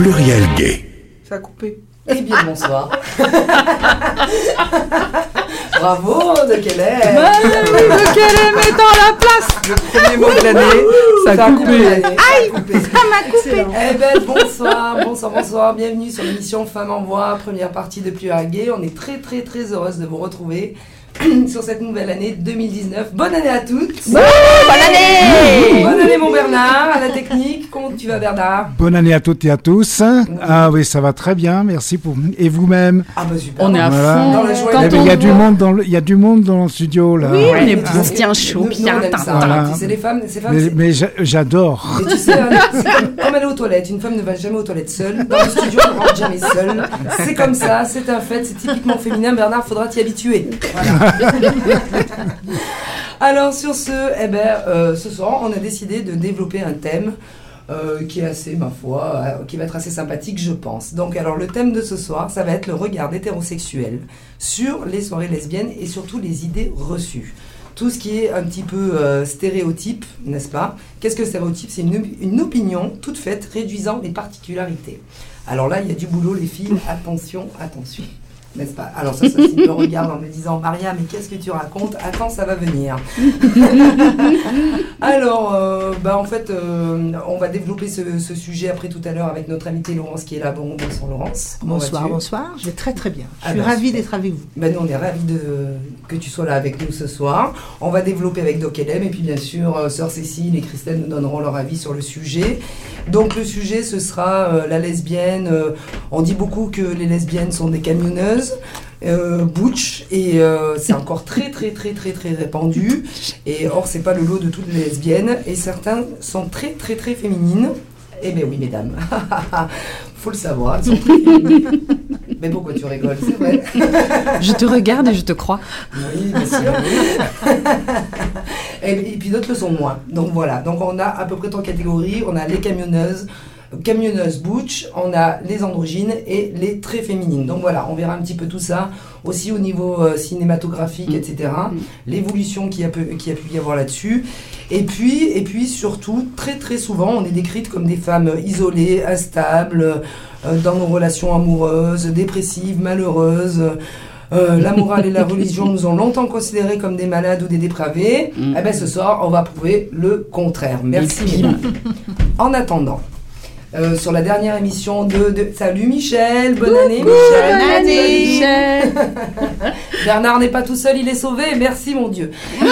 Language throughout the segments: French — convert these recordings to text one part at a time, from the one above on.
pluriel gay. Ça a coupé. Eh bien, bonsoir. Bravo, de quelle est De quelle est mettant la place Le premier mot de l'année, ça, a coupé. Aïe, ça m'a coupé. Eh ben, bonsoir, bonsoir, bonsoir. Bienvenue sur l'émission Femmes en Voix, première partie de Plus Gay. On est très, très, très heureuse de vous retrouver. sur cette nouvelle année 2019. Bonne année à toutes. bonne année. Bonne année mon Bernard, à la technique. Comment tu vas Bernard? Bonne année à toutes et à tous. Ah oui, ça va très bien. Merci pour et vous-même? Ah bah super. On est à fond. Dans la joie. Eh ben, il y a du monde dans le, il y a du monde dans le studio là. Oui, on est bien, bien chaud, bien C'est les femmes, ces femmes. Mais, mais j'adore. tu sais, hein, comme aller aux toilettes. Une femme ne va jamais aux toilettes seule. Dans le studio, on ne rentre jamais seule. C'est comme ça, c'est un fait, c'est typiquement féminin. Bernard, faudra t'y habituer. Voilà. Alors sur ce, eh ben, euh, ce soir, on a décidé de développer un thème euh, qui est assez, ma foi, euh, qui va être assez sympathique, je pense. Donc, alors, le thème de ce soir, ça va être le regard hétérosexuel sur les soirées lesbiennes et surtout les idées reçues. Tout ce qui est un petit peu stéréotype, n'est-ce pas? Qu'est-ce que stéréotype? C'est une opinion toute faite réduisant les particularités. Alors là, il y a du boulot, les filles. Attention, attention n'est-ce pas? Alors ça, ça me regarde en me disant Maria, mais qu'est-ce que tu racontes? Attends, ça va venir. Alors, euh, bah, en fait, euh, on va développer ce, sujet après tout à l'heure avec notre invité Laurence qui est là. Bon, bonsoir Laurence. bonsoir, bonsoir. Je vais très très bien. Je ah suis bah, ravie d'être avec vous. Ben, nous, on est ravis de, que tu sois là avec nous ce soir. On va développer avec Doc et puis bien sûr, euh, Sœur Cécile et Christelle nous donneront leur avis sur le sujet. Donc le sujet, ce sera la lesbienne. on dit beaucoup que les lesbiennes sont des camionneuses. Euh, butch et euh, c'est encore très très très très très répandu. Et or c'est pas le lot de toutes les lesbiennes. Et certains sont très très très féminines. Eh bien oui mesdames. Faut le savoir elles sont très féminines. Mais pourquoi tu rigoles c'est vrai. Je te regarde et je te crois. Oui bien sûr et, et puis d'autres le sont moins. Donc voilà. Donc on a à peu près trois catégories. On a les camionneuses camionneuse butch, on a les androgynes et les très féminines. Donc voilà, on verra un petit peu tout ça, aussi au niveau euh, cinématographique, etc. Mm. L'évolution qui a, qui a pu y avoir là-dessus. Et puis, et puis surtout, très très souvent, on est décrite comme des femmes isolées, instables, euh, dans nos relations amoureuses, dépressives, malheureuses. Euh, la morale et la religion nous ont longtemps considérés comme des malades ou des dépravés. Mm. Eh ben, ce soir, on va prouver le contraire. Merci. en attendant, euh, sur la dernière émission de, Salut Michel, bonne année Michel. Bonne année Michel. Bernard n'est pas tout seul, il est sauvé, merci mon Dieu.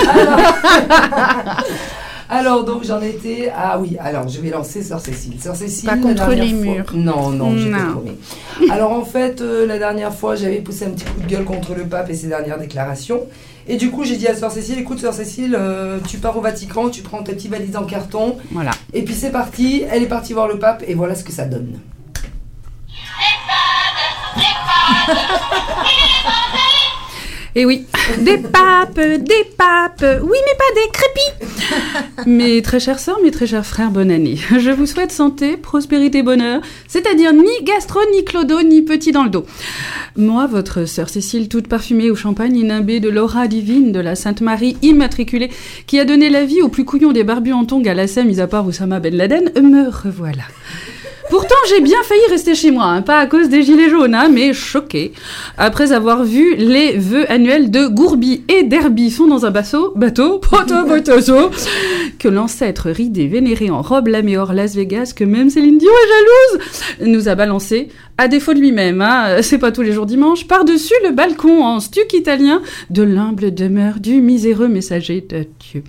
Alors, donc j'en étais ah oui alors je vais lancer Sœur Cécile. Sœur Cécile. Pas contre les murs. Non non, je te Alors en fait euh, la dernière fois j'avais poussé un petit coup de gueule contre le pape et ses dernières déclarations. Et du coup, j'ai dit à Sœur Cécile, écoute, Sœur Cécile, euh, tu pars au Vatican, tu prends ta petite valise en carton. Voilà. Et puis c'est parti, elle est partie voir le pape, et voilà ce que ça donne. Et eh oui, des papes, des papes, oui mais pas des crépis. Mes très chères sœurs, mes très chers frères, bonne année. Je vous souhaite santé, prospérité, bonheur, c'est-à-dire ni gastro, ni clodo, ni petit dans le dos. Moi, votre sœur Cécile, toute parfumée au champagne, inambée de l'aura divine de la Sainte Marie immatriculée, qui a donné la vie au plus couillon des barbus en tongs à la mis à part Oussama Ben Laden, me revoilà. Pourtant, j'ai bien failli rester chez moi, hein, pas à cause des gilets jaunes, hein, mais choquée. Après avoir vu les vœux annuels de Gourbi et d'Herbie sont dans un bateau, bateau, bateau, que l'ancêtre ridé vénéré en robe laméor Las Vegas, que même Céline Dion est jalouse, nous a balancé, à défaut de lui-même, hein, c'est pas tous les jours dimanche, par-dessus le balcon en stuc italien de l'humble demeure du miséreux messager de Dieu.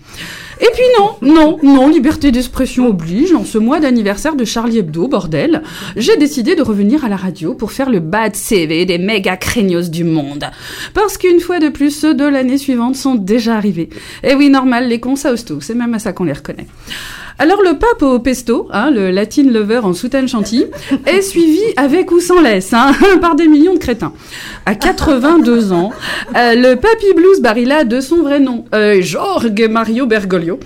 Et puis non, non, non, liberté d'expression oblige. En ce mois d'anniversaire de Charlie Hebdo, bordel, j'ai décidé de revenir à la radio pour faire le bad CV des méga craignos du monde. Parce qu'une fois de plus, ceux de l'année suivante sont déjà arrivés. Et oui, normal, les cons, ça tout. C'est même à ça qu'on les reconnaît. Alors le pape au pesto, hein, le latin lover en soutane chantilly, est suivi avec ou sans laisse hein, par des millions de crétins. À 82 ans, euh, le papy blues barilla de son vrai nom, euh, Jorge Mario Bergoglio,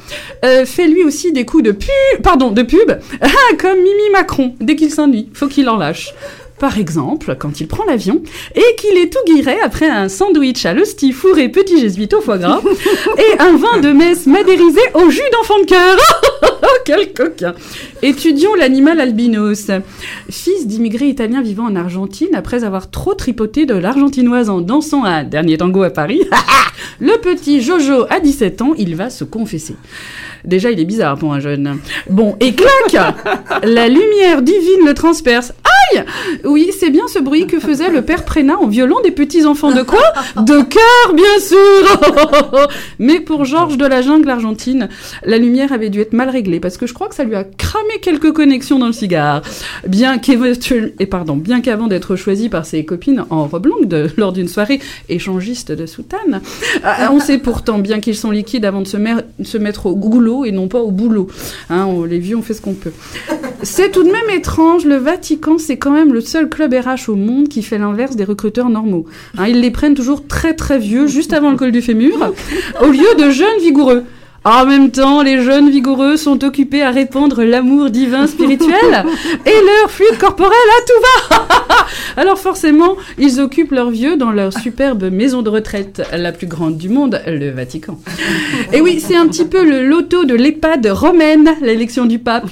euh, fait lui aussi des coups de pub, pardon, de pub, comme Mimi Macron. Dès qu'il s'ennuie, faut qu'il en lâche par exemple, quand il prend l'avion et qu'il est tout guiré après un sandwich à l'hostie fourré petit jésuite au foie gras et un vin de messe madérisé au jus d'enfant de cœur. Quel coquin Étudions l'animal albinos. Fils d'immigrés italiens vivant en Argentine, après avoir trop tripoté de l'argentinoise en dansant un dernier tango à Paris, le petit Jojo a 17 ans, il va se confesser. Déjà, il est bizarre pour un jeune. Bon, et clac La lumière divine le transperce. Aïe Oui, c'est bien ce bruit que faisait le père Prénat en violant des petits-enfants de quoi? De cœur, bien sûr Mais pour Georges de la jungle argentine, la lumière avait dû être mal réglée parce que je crois que ça lui a cramé quelques connexions dans le cigare. Bien qu'avant d'être choisi par ses copines en robe longue de, lors d'une soirée échangiste de soutane, euh, on sait pourtant bien qu'ils sont liquides avant de se, se mettre au goulot et non pas au boulot. Hein, on, les vieux, on fait ce qu'on peut. C'est tout de même étrange, le Vatican, c'est quand même le seul club RH au monde qui fait l'inverse des recruteurs normaux. Hein, ils les prennent toujours très très vieux, juste avant le col du fémur, au lieu de jeunes vigoureux. En même temps, les jeunes vigoureux sont occupés à répandre l'amour divin spirituel et leur fluide corporel à tout va. Alors forcément, ils occupent leurs vieux dans leur superbe maison de retraite, la plus grande du monde, le Vatican. Et oui, c'est un petit peu le loto de l'EHPAD romaine, l'élection du pape.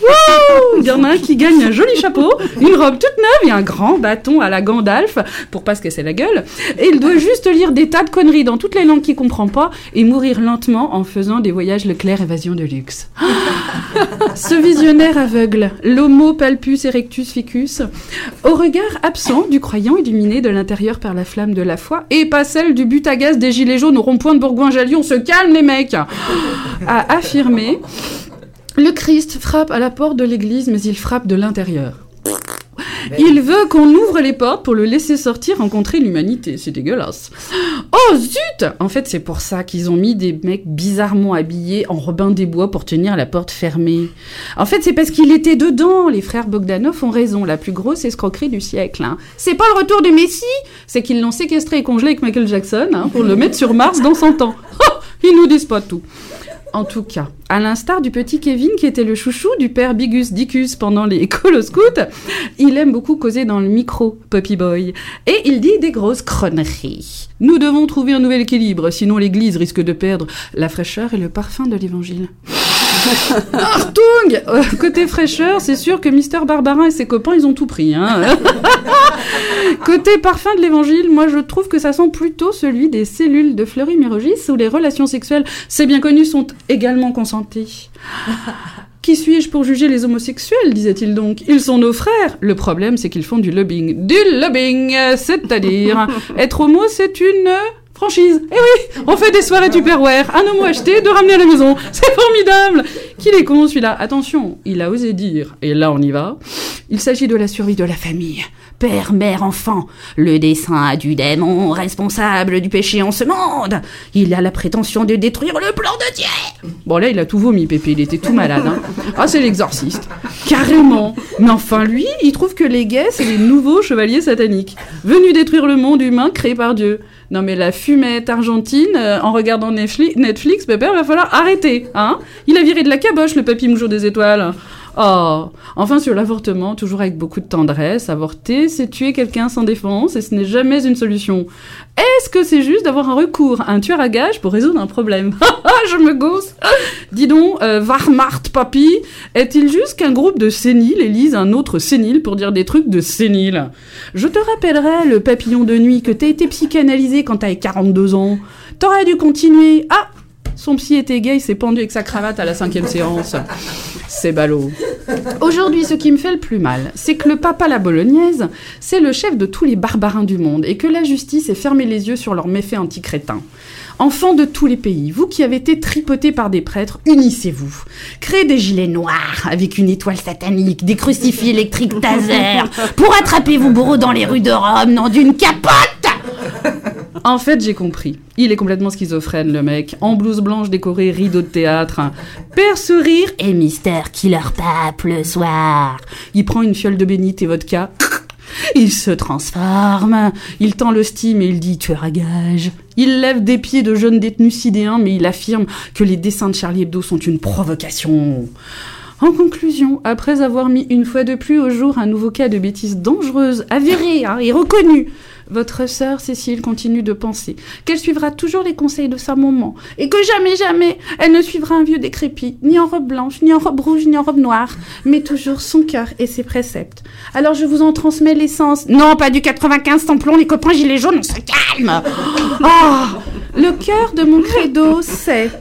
Il y en a un qui gagne un joli chapeau, une robe toute neuve et un grand bâton à la Gandalf pour pas se casser la gueule. Et il doit juste lire des tas de conneries dans toutes les langues qu'il comprend pas et mourir lentement en faisant des voyages Leclerc évasion de luxe. Ce visionnaire aveugle, l'homo palpus erectus ficus, au regard absent du croyant illuminé de l'intérieur par la flamme de la foi, et pas celle du but à gaz des gilets jaunes au rond-point de Bourgoin-Jallion, se calme les mecs, a affirmé le Christ frappe à la porte de l'église, mais il frappe de l'intérieur. Il veut qu'on ouvre les portes pour le laisser sortir rencontrer l'humanité. C'est dégueulasse. Oh zut En fait, c'est pour ça qu'ils ont mis des mecs bizarrement habillés en Robin des Bois pour tenir la porte fermée. En fait, c'est parce qu'il était dedans. Les frères Bogdanov ont raison. La plus grosse escroquerie du siècle. Hein. C'est pas le retour du Messie, c'est qu'ils l'ont séquestré et congelé avec Michael Jackson hein, pour le mettre sur Mars dans 100 ans. Ils nous disent pas tout. En tout cas, à l'instar du petit Kevin qui était le chouchou du père Bigus Dicus pendant les coloscouts, il aime beaucoup causer dans le micro, Puppy Boy. Et il dit des grosses conneries. Nous devons trouver un nouvel équilibre, sinon l'église risque de perdre la fraîcheur et le parfum de l'évangile. Artung euh, Côté fraîcheur, c'est sûr que Mister Barbarin et ses copains, ils ont tout pris. Hein. Côté parfum de l'évangile, moi je trouve que ça sent plutôt celui des cellules de Fleury-Mérogis où les relations sexuelles, c'est bien connu, sont également consentées. Qui suis-je pour juger les homosexuels disait-il donc? Ils sont nos frères. Le problème, c'est qu'ils font du lobbying. Du lobbying, c'est-à-dire être homo, c'est une franchise. Eh oui, on fait des soirées Tupperware, un homo acheté, de ramener à la maison. C'est formidable. Qu'il est con celui-là. Attention, il a osé dire, et là on y va, il s'agit de la survie de la famille. Père, mère, enfant, le dessein du démon responsable du péché en ce monde. Il a la prétention de détruire le plan de Dieu. Bon là, il a tout vomi, Pépé, il était tout malade. Hein. Ah, c'est l'exorciste. Carrément. Mais enfin, lui, il trouve que les gays, c'est les nouveaux chevaliers sataniques, venus détruire le monde humain créé par Dieu. Non mais la fumette argentine, euh, en regardant Netflix, Netflix Pépère, va falloir arrêter, hein Il a viré de la caboche, le papy mouchot des étoiles. Oh, enfin sur l'avortement, toujours avec beaucoup de tendresse, avorter, c'est tuer quelqu'un sans défense et ce n'est jamais une solution. Est-ce que c'est juste d'avoir un recours un tueur à gage pour résoudre un problème? Je me gosse Dis donc, euh, Warmart Papy, est-il juste qu'un groupe de séniles élise un autre sénile pour dire des trucs de séniles? Je te rappellerai, le papillon de nuit, que t'as été psychanalysé quand t'avais 42 ans. T'aurais dû continuer. Ah son psy était gay, il s'est pendu avec sa cravate à la cinquième séance. C'est ballot. Aujourd'hui, ce qui me fait le plus mal, c'est que le papa la bolognaise, c'est le chef de tous les barbarins du monde et que la justice ait fermé les yeux sur leurs méfaits anti-crétins. Enfants de tous les pays, vous qui avez été tripotés par des prêtres, unissez-vous. Créez des gilets noirs avec une étoile satanique, des crucifix électriques taser pour attraper vos bourreaux dans les rues de Rome, non d'une capote en fait, j'ai compris. Il est complètement schizophrène, le mec. En blouse blanche décorée, rideau de théâtre. Père sourire et mystère qui leur pape le soir. Il prend une fiole de bénite et vodka. Il se transforme, il tend le steam et il dit tueur à gage. Il lève des pieds de jeunes détenus sidéens, mais il affirme que les dessins de Charlie Hebdo sont une provocation. En conclusion, après avoir mis une fois de plus au jour un nouveau cas de bêtise dangereuse, avérée hein, et reconnue, votre sœur Cécile continue de penser qu'elle suivra toujours les conseils de sa maman et que jamais, jamais, elle ne suivra un vieux décrépit, ni en robe blanche, ni en robe rouge, ni en robe noire, mais toujours son cœur et ses préceptes. Alors je vous en transmets l'essence. Non, pas du 95 plomb, les copains gilets jaunes, on se calme Ah Le cœur de mon credo, c'est...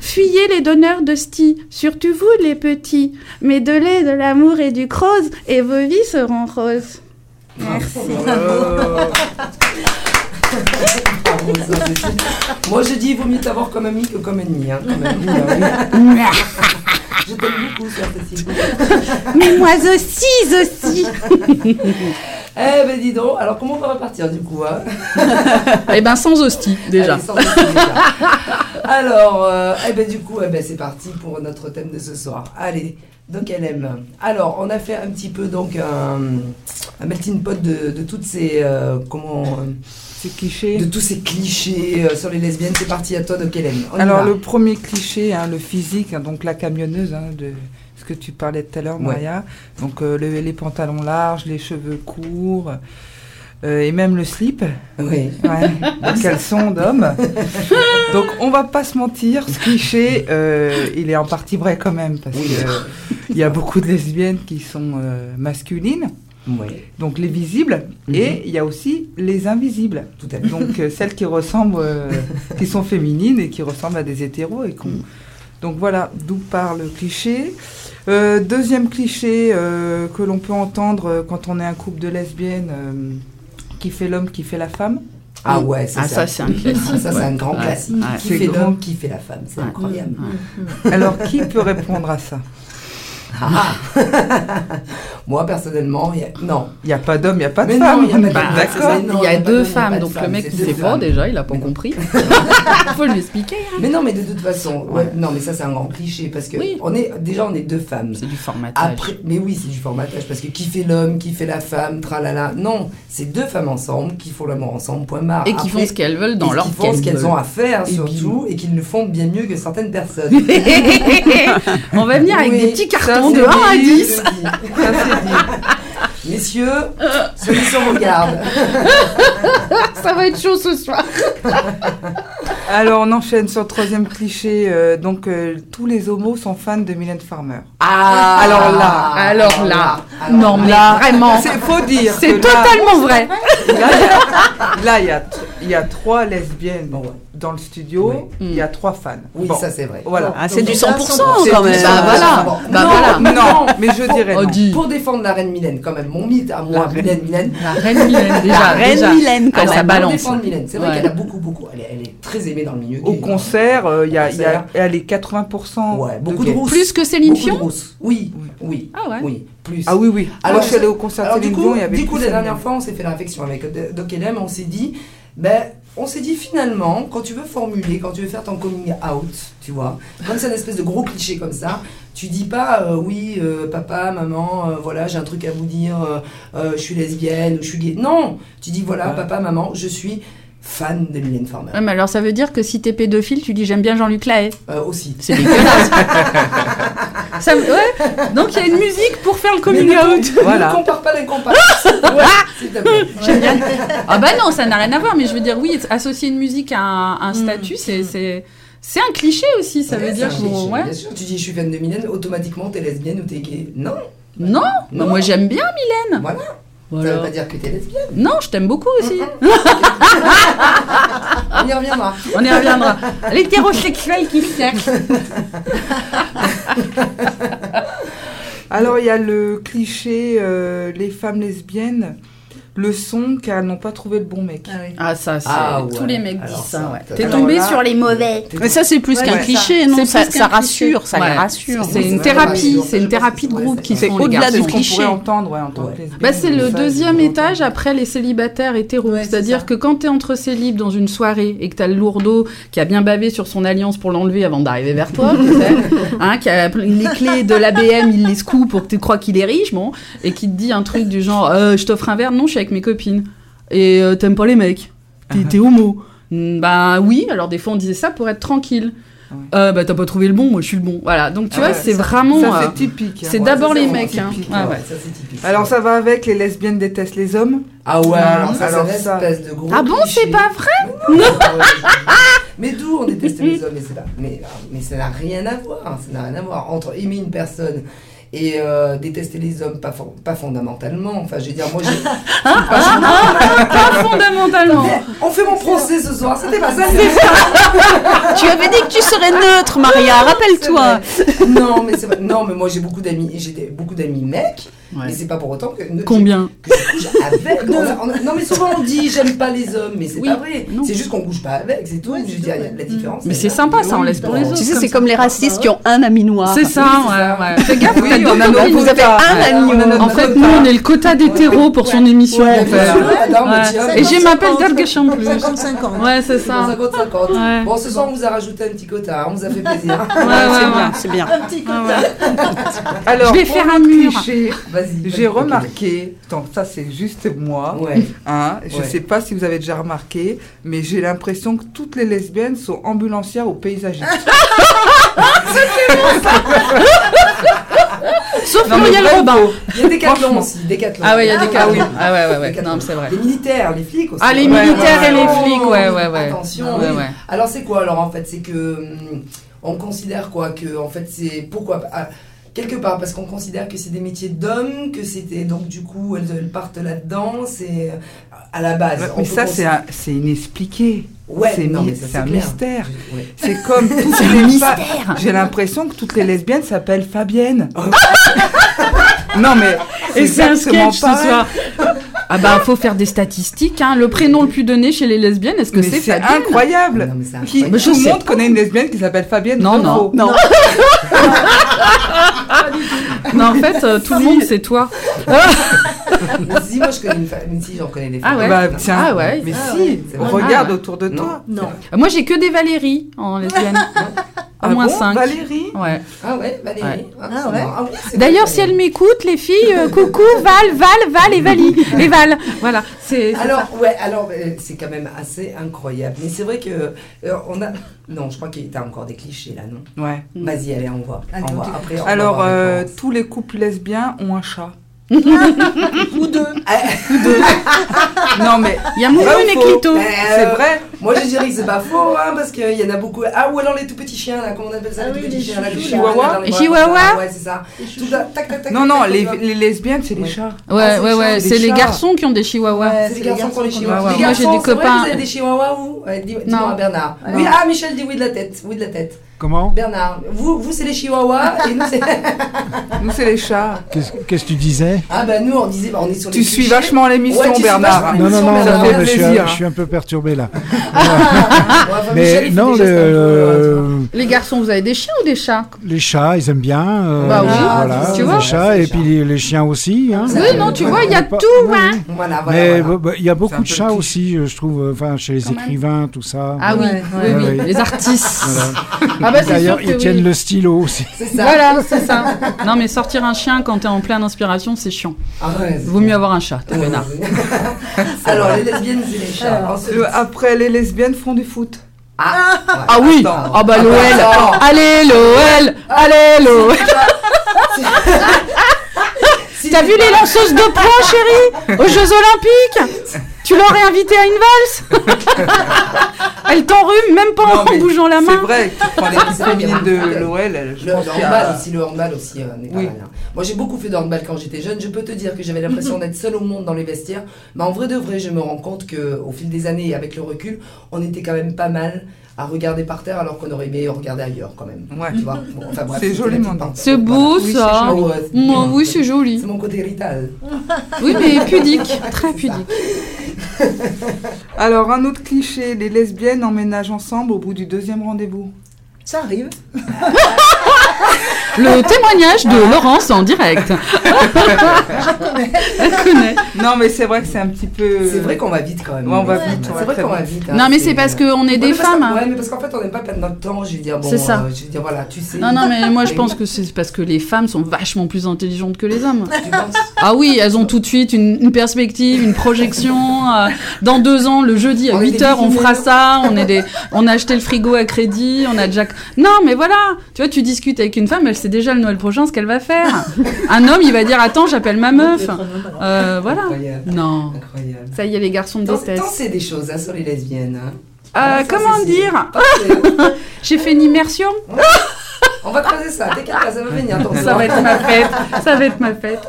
Fuyez les donneurs de sti, surtout vous les petits, mais de lait, de l'amour et du crose, et vos vies seront roses. Merci. Moi, je dis, il vaut mieux t'avoir comme ami que comme ennemi. Hein, quand même. je t'aime beaucoup, Cécile. Mais moi aussi, aussi Eh ben, dis donc, alors comment on va repartir du coup hein? Eh ben sans hostie déjà. Allez, sans hostie, déjà. Alors, euh, eh ben, du coup, eh ben, c'est parti pour notre thème de ce soir. Allez, donc elle aime. Alors, on a fait un petit peu donc un, un melting pot de, de toutes ces euh, comment euh, C'est cliché. de tous ces clichés euh, sur les lesbiennes. C'est parti à toi, donc elle aime. On Alors le premier cliché, hein, le physique, hein, donc la camionneuse, hein, de ce que tu parlais tout à l'heure, Ouais. Maya. Donc euh, le- les pantalons larges, les cheveux courts, euh, et même le slip, Oui. ouais, le caleçon d'homme. donc on va pas se mentir, ce cliché, euh, il est en partie vrai quand même, parce Oui. que il y a beaucoup de lesbiennes qui sont euh, masculines, Oui, donc les visibles, Mhm. et il y a aussi les invisibles. tout à fait. Donc euh, celles qui ressemblent, euh, qui sont féminines et qui ressemblent à des hétéros. Et qu'on- Donc voilà, d'où part le cliché. Euh, deuxième cliché euh, que l'on peut entendre euh, quand on est un couple de lesbiennes, euh, qui fait l'homme, qui fait la femme. Ah ouais, c'est Ah ça. ça c'est un classique. Ah, ça, c'est un grand Ouais, classique. ouais. Qui C'est fait grand. l'homme, qui fait la femme. C'est Ouais. incroyable. Ouais. Alors qui peut répondre à ça? Ah. Moi, personnellement, il y a... non. Il n'y a pas d'homme, il n'y a pas de Mais femme. il y a Bah, il y il y deux il femmes, donc le mec deux sait pas déjà, il a pas Mais compris. Faut lui expliquer. hein. Mais non, mais de toute façon, ouais, non, mais ça c'est un grand cliché parce que Oui. on est déjà on est deux femmes. C'est du formatage. Après, mais oui, c'est du formatage parce que qui fait l'homme, qui fait la femme, tralala. Non, c'est deux femmes ensemble qui font l'amour ensemble. Point barre. Et qui font ce qu'elles veulent dans et leur qui font ce qu'elles ont à faire surtout et qu'ils le font bien mieux que certaines personnes. On va venir avec des petits cartons de 1 à dit, 10. c'est dit. Ça, c'est dit. Messieurs, celui qui regarde. Ça va être chaud ce soir. Alors on enchaîne sur le troisième cliché. euh, donc euh, tous les homos sont fans de Mylène Farmer. Ah, Alors là, alors là, alors non mais Là, vraiment, C'est faut dire. c'est là- totalement vrai. Là, il y y a trois lesbiennes Bon, ouais. Dans le studio. Oui. Il y a trois fans. Oui, Bon, ça c'est vrai. Voilà. Ah, c'est du Donc, 100% c'est quand même. 100%. Bah voilà. Bon, Bah non, voilà. Non, mais je dirais non. Pour défendre la reine Mylène, quand même, mon mythe à moi, La Mylène, Mylène. La reine Mylène déjà. La reine déjà. Mylène quand Ah, ça même. balance. Pour défendre Mylène, c'est vrai Ouais. qu'elle a beaucoup, beaucoup. Elle est, elle est très aimée dans le milieu. Au gay. concert, euh, il y a, il y a, elle est 80%. Ouais, beaucoup de rousses. Plus que Céline de Fion. Oui, Oui. oui. Ah ouais. Oui, plus. Ah oui, oui. Alors, Moi, je suis allée au concert Alors de du Céline avait du coup la de dernière fois, on s'est fait la réflexion avec Do- Doc Elem, on s'est dit, ben, on s'est dit finalement, quand tu veux formuler, quand tu veux faire ton coming out, tu vois, comme c'est un espèce de gros cliché comme ça, tu dis pas, euh, oui, euh, papa, maman, euh, voilà, j'ai un truc à vous dire, je suis lesbienne ou je suis gay. Non, tu dis, voilà, papa, maman, je suis fan de Mylène Farmer. Ouais, mais alors ça veut dire que si t'es pédophile, tu dis j'aime bien Jean-Luc Lahaye. Euh, aussi. C'est dégueulasse. Ça me- ouais. Donc il y a une musique pour faire le coming Mais ne out. com- Voilà. Ne compare pas l'incomparable. S'il te plaît. J'aime bien. Ah bah non, ça n'a rien à voir, mais je veux dire, oui, associer une musique à un, un statut, c'est, c'est, c'est un cliché aussi, ça Ouais, veut dire cliché, ouais. Bien sûr, tu dis je suis fan de Mylène, automatiquement t'es lesbienne ou t'es gay. Non, Non, bah Non. moi j'aime bien Mylène. voilà. Ça Voilà. veut pas dire que t'es lesbienne. Non, je t'aime beaucoup aussi. On y reviendra. On y reviendra. L'hétérosexuel qui cherche. Alors, il y a le cliché, euh, les femmes lesbiennes le son car elles n'ont pas trouvé le bon mec. Ah oui. Ah ça, c'est Ah ouais. tous les mecs disent ça. ça, ouais. T'es tombé là- sur les mauvais. Mais ça, c'est plus Ouais, qu'un ouais, cliché, ça. non C'est ça, ça rassure, ça les rassure. C'est une thérapie, c'est une thérapie de groupe qui les au-delà du cliché. entendre ouais, en tant Ouais. que lesbienne. Bah, c'est le deuxième étage après les célibataires hétéros. C'est-à-dire que quand t'es entre célibes dans une soirée et que t'as le lourdeau qui a bien bavé sur son alliance pour l'enlever avant d'arriver vers toi, tu sais, hein, qui a les clés de l'ABM, il les secoue pour que tu crois qu'il est riche, bon, et qui te dit un truc du genre euh, Je t'offre un verre, non, je suis avec mes copines. Et euh, t'aimes pas les mecs. T'es t'es homo. Mm, Bah oui, alors des fois on disait ça pour être tranquille. Euh, bah t'as pas trouvé le bon, moi je suis le bon. Voilà, donc tu Ah vois, ouais, c'est ça- vraiment. Ça, c'est typique. hein. c'est Ouais, d'abord les mecs. vraiment Hein. typique. Ouais, ouais. ça c'est typique. Alors, ça va avec les lesbiennes détestent les hommes. Ah ouais, alors ça, Alors c'est ça- une espèce de gros Ah bon, cliché. c'est pas vrai Non. mais d'où on déteste les hommes mais, c'est pas- mais, mais ça n'a rien à voir. Ça n'a rien à voir. Entre aimer une personne et euh, détester les hommes, pas, fon- pas fondamentalement. Enfin, je veux dire, moi, j'ai. Pas fondamentalement. Mais on fait mon procès ce soir, c'était pas ça. Tu avais dit que tu serais neutre, Maria, rappelle-toi. Non, mais. Non, mais moi j'ai beaucoup d'amis, j'ai beaucoup d'amis mecs, Ouais. mais c'est pas pour autant que Combien que je couche avec. On a- on a- non, mais souvent on dit j'aime pas les hommes, mais c'est Oui, pas vrai. C'est juste qu'on couche pas avec, c'est tout. je veux dire, il y a la différence. Mais elle est c'est sympa, ça, on laisse pour les autres. Tu sais, c'est comme les racistes qui ont un ami noir. C'est ça, ouais, ouais. Fais gaffe, Vous avez un ami notre En fait, nous, on est le quota d'hétéros pour son émission. En mais Et j'ai m'appelle 50, Delgation plus. 50-50. Ouais, c'est ça. 50-50. Ouais. Bon, ce soir on vous a rajouté un petit quota, on vous a fait plaisir. Ouais. C'est bien. Un petit quota. Alors, Je vais faire un mur. J'ai remarqué, donc ça c'est juste moi, Ouais. hein, je Ouais. sais pas si vous avez déjà remarqué, mais j'ai l'impression que toutes les lesbiennes sont ambulancières ou paysagistes. Sauf Non, mais Muriel vrai ou Robin. Il y a des cathlons aussi, des cathlons. Ah ouais, il y a des cas, oui. oui. Ah ouais, ouais, ouais. Des cathlons. Non, c'est vrai. Les militaires, les flics aussi. Ah, les Ouais, militaires ouais, et les flics, ouais, ouais, ouais. Attention. Ouais, oui. ouais. Alors c'est quoi alors en fait C'est que hum, on considère quoi Que en fait c'est pourquoi ah, quelque part parce qu'on considère que c'est des métiers d'hommes, que c'était donc du coup elles, elles partent là-dedans. C'est euh, à la base. Mais ça c'est un- c'est inexpliqué. Ouais, c'est non, un clair. mystère. Ouais. C'est comme toutes les mystère. J'ai l'impression que toutes les lesbiennes s'appellent Fabienne. non mais Et c'est un exactement sketch ce soir. Ah bah, faut faire des statistiques. Hein. Le prénom le plus donné chez les lesbiennes, est-ce que c'est c'est Fabienne incroyable. Non, mais c'est Qui, incroyable. Mais je tout le monde connaît une lesbienne qui s'appelle Fabienne. Non, non. faux Non. Non, en fait, euh, tout le monde, c'est toi. Si moi je connais une femme, mais si j'en connais des Ah femmes. ouais. Bah, tiens, Ah ouais. mais Ah si, ouais, regarde Ah. autour de Non. toi. Non. Moi, j'ai que des Valérie en lesbienne. Au Ah moins bon, 5. Valérie Ouais. Ah ouais, Valérie. Ouais. Ah, Ah ouais. Ah oui, D'ailleurs, si elles m'écoutent, les filles, euh, coucou, Val, Val, Val et Vali. Et Val. Voilà. C'est. Alors, ouais, alors euh, c'est quand même assez incroyable. Mais c'est vrai que euh, on a. Non, je crois qu'il y a encore des clichés là, non? Ouais. Vas-y, allez, on voit. Allez, on voit. Après, on Alors, euh, tous les couples lesbiens ont un chat. Ou deux. Non, mais Il y a Moumoune Vrai ou et Clito. C'est vrai. Moi, je dirais que c'est pas faux, hein, parce qu'il y en a beaucoup. Ah, ou alors les tout petits chiens, là, comment on appelle ça, Ah les oui, tout petits chiens, là, les chihuahuas. Les chihuahuas. Ouais, c'est ça. Tout ça, tac, tac, tac. Non, non, tac, les, lesbiennes, c'est les Ouais. chats. Ouais, Ah, ouais, ouais. C'est des les garçons qui ont des chihuahuas. Ouais, C'est les garçons qui ont les chihuahuas. Moi, Les j'ai des copains- Vous avez des chihuahuas Dis-moi, Non. Bernard. Non. Oui, ah, Michel dit oui de la tête. Oui de la tête. Comment? Bernard, vous, vous c'est les chihuahuas et nous, c'est. Nous, c'est les chats. Qu'est-ce que tu disais? Ah, bah, nous, on disait, bah, on est sur les Tu suis clichés. vachement l'émission, Ouais, tu suis Bernard. vachement Non, non, non, non, fait mais je suis, plaisir. je suis un peu perturbé là. Ouais, enfin, Michel, Mais non, peu, euh, le- Les garçons, vous avez des chiens ou des chats? Les chats, ils aiment bien. euh, Bah oui, voilà, tu les chats Ouais, et puis les, les chiens aussi. Hein. Oui, non, tu vois, il y a tout, oui, hein. Voilà, voilà. Mais voilà. bah, il y a beaucoup de chats aussi, je trouve, euh, enfin chez les Quand même. écrivains, tout ça. Ah oui, Ouais, oui, ouais. oui, Ouais. les artistes. Voilà. Ah bah D'ailleurs, ils oui. tiennent le stylo aussi. Ça. Voilà, c'est ça. Non, mais sortir un chien quand t'es en pleine inspiration, c'est chiant. Ah Vaut mieux avoir un chat, t'es Ouais, peinard. ouais. Alors, les lesbiennes, c'est les chats. Après, les lesbiennes font du foot. Ah, ouais. Ah oui Attends. Ah bah l'OL. Allez l'OL Allez l'OL T'as vu les lanceuses de poids, chérie Aux Jeux Olympiques? Tu l'aurais invitée à une valse? Elle t'enrhume même pas Non, en bougeant la C'est main. vrai, tu prends l'équipe C'est vrai y a féminine de- de l'OL, je Le, pense le qu'il y handball a... aussi, le handball aussi euh, n'est pas Oui. mal. hein. Moi j'ai beaucoup fait de handball quand j'étais jeune. Je peux te dire que j'avais l'impression d'être seule au monde dans les vestiaires. Mais en vrai de vrai, je me rends compte que au fil des années et avec le recul, on était quand même pas mal à regarder par terre alors qu'on aurait aimé regarder ailleurs quand même. Ouais. Tu vois Bon, enfin, bref, C'est joliment. C'est beau ça. Ah Moi, oui, c'est joli. C'est mon côté rital. Oui, mais pudique, très pudique. Alors, un autre cliché, les lesbiennes emménagent ensemble au bout du deuxième rendez-vous. Ça arrive. Le témoignage de Laurence en direct. Elle connaît. Non, mais c'est vrai que c'est un petit peu. C'est vrai qu'on va vite quand même. Ouais, on va vite, C'est vrai qu'on va vite. hein, Non, mais c'est parce qu'on est des femmes. hein. Ouais, mais parce qu'en fait, on n'aime pas perdre notre temps. Je veux dire, bon. C'est ça. euh, je veux dire, voilà, tu sais. Non, non, mais moi je pense que c'est parce que les femmes sont vachement plus intelligentes que les hommes. Tu penses? Ah oui, elles ont tout de suite une, une perspective, une projection. euh, dans deux ans, le jeudi à On est 8 des heures, on fera ça. On, est des, on a acheté le frigo à crédit. On a déjà. Non, mais voilà. Tu vois, tu discutes avec une femme, elle sait déjà le Noël prochain ce qu'elle va faire. Un homme, il va dire Attends, j'appelle ma meuf. Euh, voilà. Incroyable. Non. Incroyable. Ça y est, les garçons me T'en détestent. t'en sais des choses hein, sur les lesbiennes. hein. Euh, Ah, ça, comment c'est- dire. J'ai fait une immersion. On va creuser ça. T'inquiète pas, ça va venir. Ça va être ma fête. Ça va être ma fête.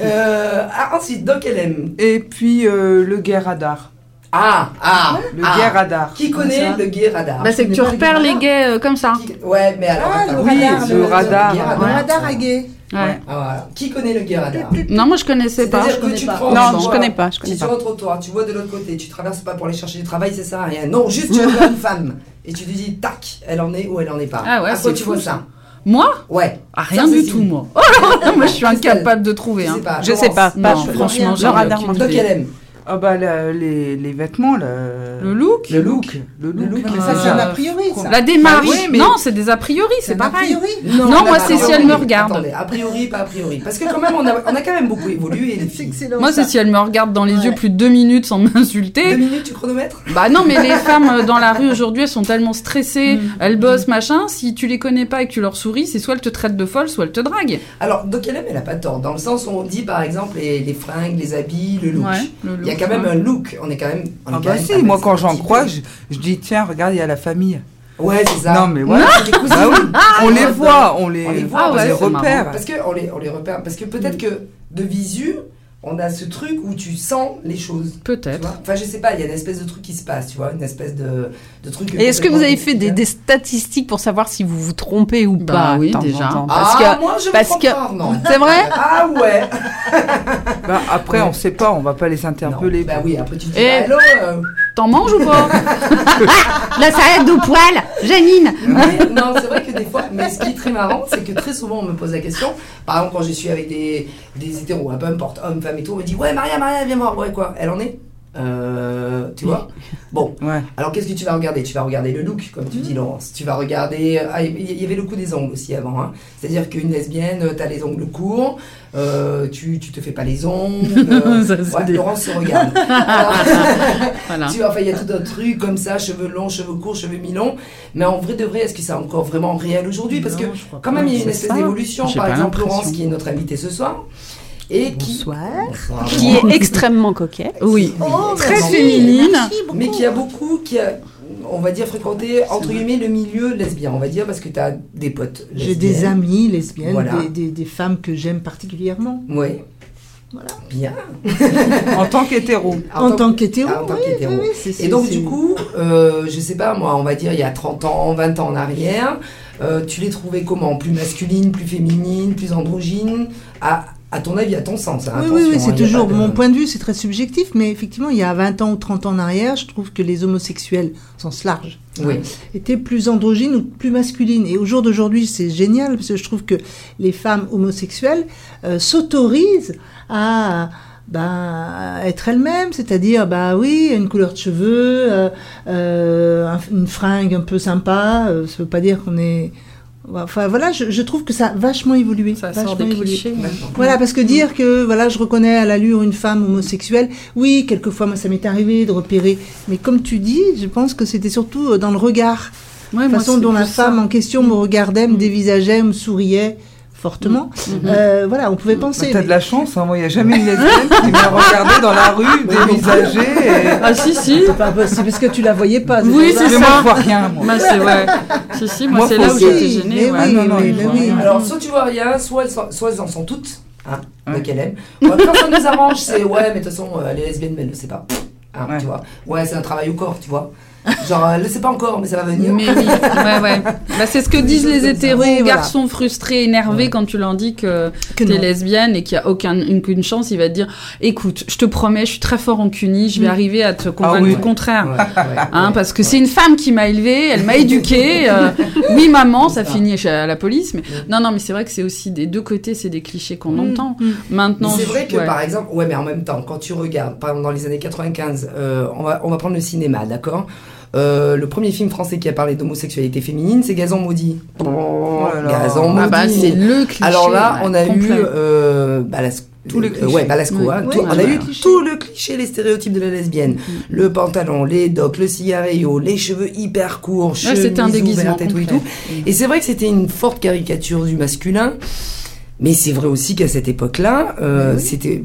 Euh, ah, ensuite, donc elle aime. Et puis euh, le gay radar. Ah, ah, Le ah. gay radar. Qui connaît le gay radar? Bah, c'est que tu repères les gays euh, comme ça. Qui- Ouais, mais alors. Ah, le Oui, radar, le le- radar. Le radar. radar à gay. Ouais. Ah, voilà. Qui connaît le gay radar? Non, moi je connaissais pas. C'est-à-dire que tu prends Non, tu je vois, connais pas, je Tu connais es pas. sur un trottoir, tu vois de l'autre côté, tu traverses pas pour aller chercher du travail, c'est ça rien. Non, juste tu vois une femme et tu te dis tac, elle en est ou elle en est pas. Ah ouais, à quoi tu fou, vois ça. Moi? Ouais. Ah, rien Ça, du tout, moi. Oh, non, moi je suis incapable de trouver. Je Hein. sais pas. Je sais pas. Pas je- franchement, ai radar. Donc elle aime. Ah bah la- les, les vêtements, le, Le look le look, le look. look, Mais ça, c'est un a priori, ça. La démarche Bah oui, mais- Non, c'est des a priori, c'est a pareil. priori. Non, a moi, pas c'est si elle me regarde. Attendez, a priori, pas a priori. Parce que quand même, on a, on a quand même beaucoup évolué. les filles. Moi, c'est si elle me regarde dans les Ouais. yeux plus de deux minutes sans Deux m'insulter. minutes, tu chronomètres? Bah non, mais les femmes euh, dans la rue aujourd'hui, elles sont tellement stressées, Mm. elles bossent, machin. Si tu les connais pas et que tu leur souris, c'est soit elles te traitent de folle, soit elles te draguent. Alors, donc elle a pas tort. Dans le sens où on dit, par exemple, les, les fringues, les habits, le look. le Il y a quand même ouais. un look. On est quand même. On Ah bah si, moi quand j'en crois, je, je dis tiens, regarde, il y a la famille. Ouais, c'est ça. Non mais cousines. Bah oui, on les voit, on les, On les voit, on Ah ouais, les repère. Parce que on les, on les repère. Parce que peut-être que de visu, on a ce truc où tu sens les choses. Peut-être. enfin, je sais pas, il y a une espèce de truc qui se passe, tu vois, une espèce de, de truc. Et est-ce que vous avez fait des, statistiques pour savoir si vous vous trompez ou Bah pas? oui, temps en déjà. temps Ah, Parce que moi je parce me que- c'est vrai? Ah ouais. Bah, après, on sait pas, on va pas les interpeller. Non, Bah oui, après tu te dis, Et- bah, hello. euh, T'en manges ou pas la salade au poil, Janine. mais non, c'est vrai que des fois, mais ce qui est très marrant, c'est que très souvent on me pose la question. Par exemple, quand je suis avec des, des hétéros, peu importe, hommes, femmes et tout, on me dit Ouais, Maria, Maria, viens voir. Ouais, quoi Elle en est Euh, Tu vois? Bon, Ouais. alors qu'est-ce que tu vas regarder? Tu vas regarder le look, comme tu dis, Laurence. Tu vas regarder. Ah, il y avait le coup des ongles aussi avant. Hein. C'est-à-dire qu'une lesbienne, t'as les ongles courts, euh, tu, tu te fais pas les ongles. euh, Ça, ouais, Laurence se regarde. Alors, Voilà. tu vois, enfin, il y a tout un truc comme ça, cheveux longs, cheveux courts, cheveux mi-longs. Mais en vrai de vrai, est-ce que c'est encore vraiment réel aujourd'hui? Parce que Non, quand même, il y a une espèce d'évolution. Par exemple. Laurence, qui est notre invitée ce soir, et qui, Bonsoir. Est extrêmement coquette. Oui. Oh, Très merci, féminine. merci mais qui a beaucoup, qui a, on va dire, fréquenté entre guillemets le milieu lesbien, on va dire, parce que tu as des potes. J'ai des amies lesbiennes, Voilà. des, des- des femmes que j'aime particulièrement. Oui. Voilà. Bien. En tant qu'hétéro. En, tant qu'hétéro. en tant oui, qu'hétéro. oui, oui, c'est- c'est- Et donc, du coup, euh, je sais pas, moi, on va dire il y a 30 ans, 20 ans en arrière, euh, tu les trouvais comment? Plus masculines, plus féminines, plus androgynes? À, à ton avis, à ton sens. hein, Oui, oui, oui, hein, c'est toujours de- mon point de vue, c'est très subjectif, mais effectivement, il y a 20 ans ou 30 ans en arrière, je trouve que les homosexuels, au sens large, Oui. étaient plus androgynes ou plus masculines. Et au jour d'aujourd'hui, c'est génial, parce que je trouve que les femmes homosexuelles euh, s'autorisent à ben, être elles-mêmes, c'est-à-dire, bah oui, une couleur de cheveux, euh, euh, un- une fringue un peu sympa, euh, ça veut pas dire qu'on est... Enfin voilà, je, je trouve que ça a vachement évolué. Ça vachement sort des évolué. clichés. Voilà, parce que dire que voilà, je reconnais à l'allure une femme homosexuelle, oui, quelquefois, moi, ça m'est arrivé de repérer. Mais comme tu dis, je pense que c'était surtout euh, dans le regard, Ouais, la façon dont la ça. femme en question me regardait, me Mm. dévisageait, me souriait fortement. Mhm. Euh, voilà, on pouvait Bah, penser. T'as mais- de la chance, hein. moi il n'y a jamais une lesbienne qui m'a regardé dans la rue, dévisagée. Et... Ah si si. C'est pas possible, parce que tu la voyais pas. Oui, c'est ça. Mais moi je vois rien, moi. Bah, c'est ouais. Si si, moi, Moi, c'est là où aussi. j'étais gênée. Mais ouais. oui, non, non, mais- oui. Alors, soit tu vois rien, soit elles, sont- soit elles en sont toutes. Hein, Ouais. donc elle aime. Ouais, quand ça nous arrange, c'est ouais, mais de toute façon, euh, les lesbiennes, mais elle ne sait pas. Hein, Ouais. Tu vois. Ouais, c'est un travail au corps, tu vois. Genre, euh, le sait pas encore, mais ça va venir. Mais oui, ouais, ouais. Bah, c'est ce que disent les hétéros, Oui, voilà. garçons frustrés, énervés quand tu leur dis que Que t'es non. lesbienne et qu'il y a aucune une, chance, il va te dire écoute, je te promets, je suis très fort en CUNY, je vais Mm. arriver à te convaincre oui. du contraire. Hein, parce que c'est une femme qui m'a élevée, elle m'a éduquée. euh, oui, maman, ça ça. finit chez à la police. Mais non, non, mais c'est vrai que c'est aussi des deux côtés, c'est des clichés qu'on Mm, entend. mm. Maintenant, c'est vrai que par exemple, ouais, mais en même temps, quand tu regardes, par exemple dans les années 95, euh, on, va, on va prendre le cinéma, d'accord? Euh, le premier film français qui a parlé d'homosexualité féminine, c'est Gazon maudit. là là. Gazon maudit. ah bah c'est le cliché. Alors là, on a complet. eu euh, Balas- Tous les euh, clichés. ouais, Balasco, Oui. hein, Oui, tout- on a eu tout le cliché, les stéréotypes de la lesbienne. Le pantalon, les docks, le cigarillo, les cheveux hyper courts, Ouais, c'était un déguisement et tout et tout. Et c'est vrai que c'était une forte caricature du masculin. Mais c'est vrai aussi qu'à cette époque-là, euh, c'était,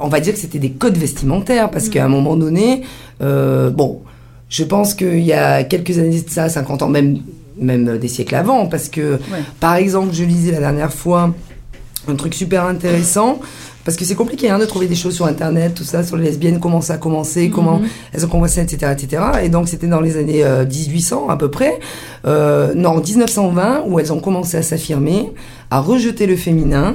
on va dire que c'était des codes vestimentaires parce qu'à un moment donné, euh, bon, je pense qu'il y a quelques années de ça, 50 ans, même, même des siècles avant, parce que, par exemple, je lisais la dernière fois un truc super intéressant. Parce que c'est compliqué hein, de trouver des choses sur Internet, tout ça, sur les lesbiennes, comment ça a commencé, comment Mhm. elles ont commencé, etc., etc. Et donc c'était dans les années euh, 1800 à peu près, euh, non 1920, où elles ont commencé à s'affirmer, à rejeter le féminin,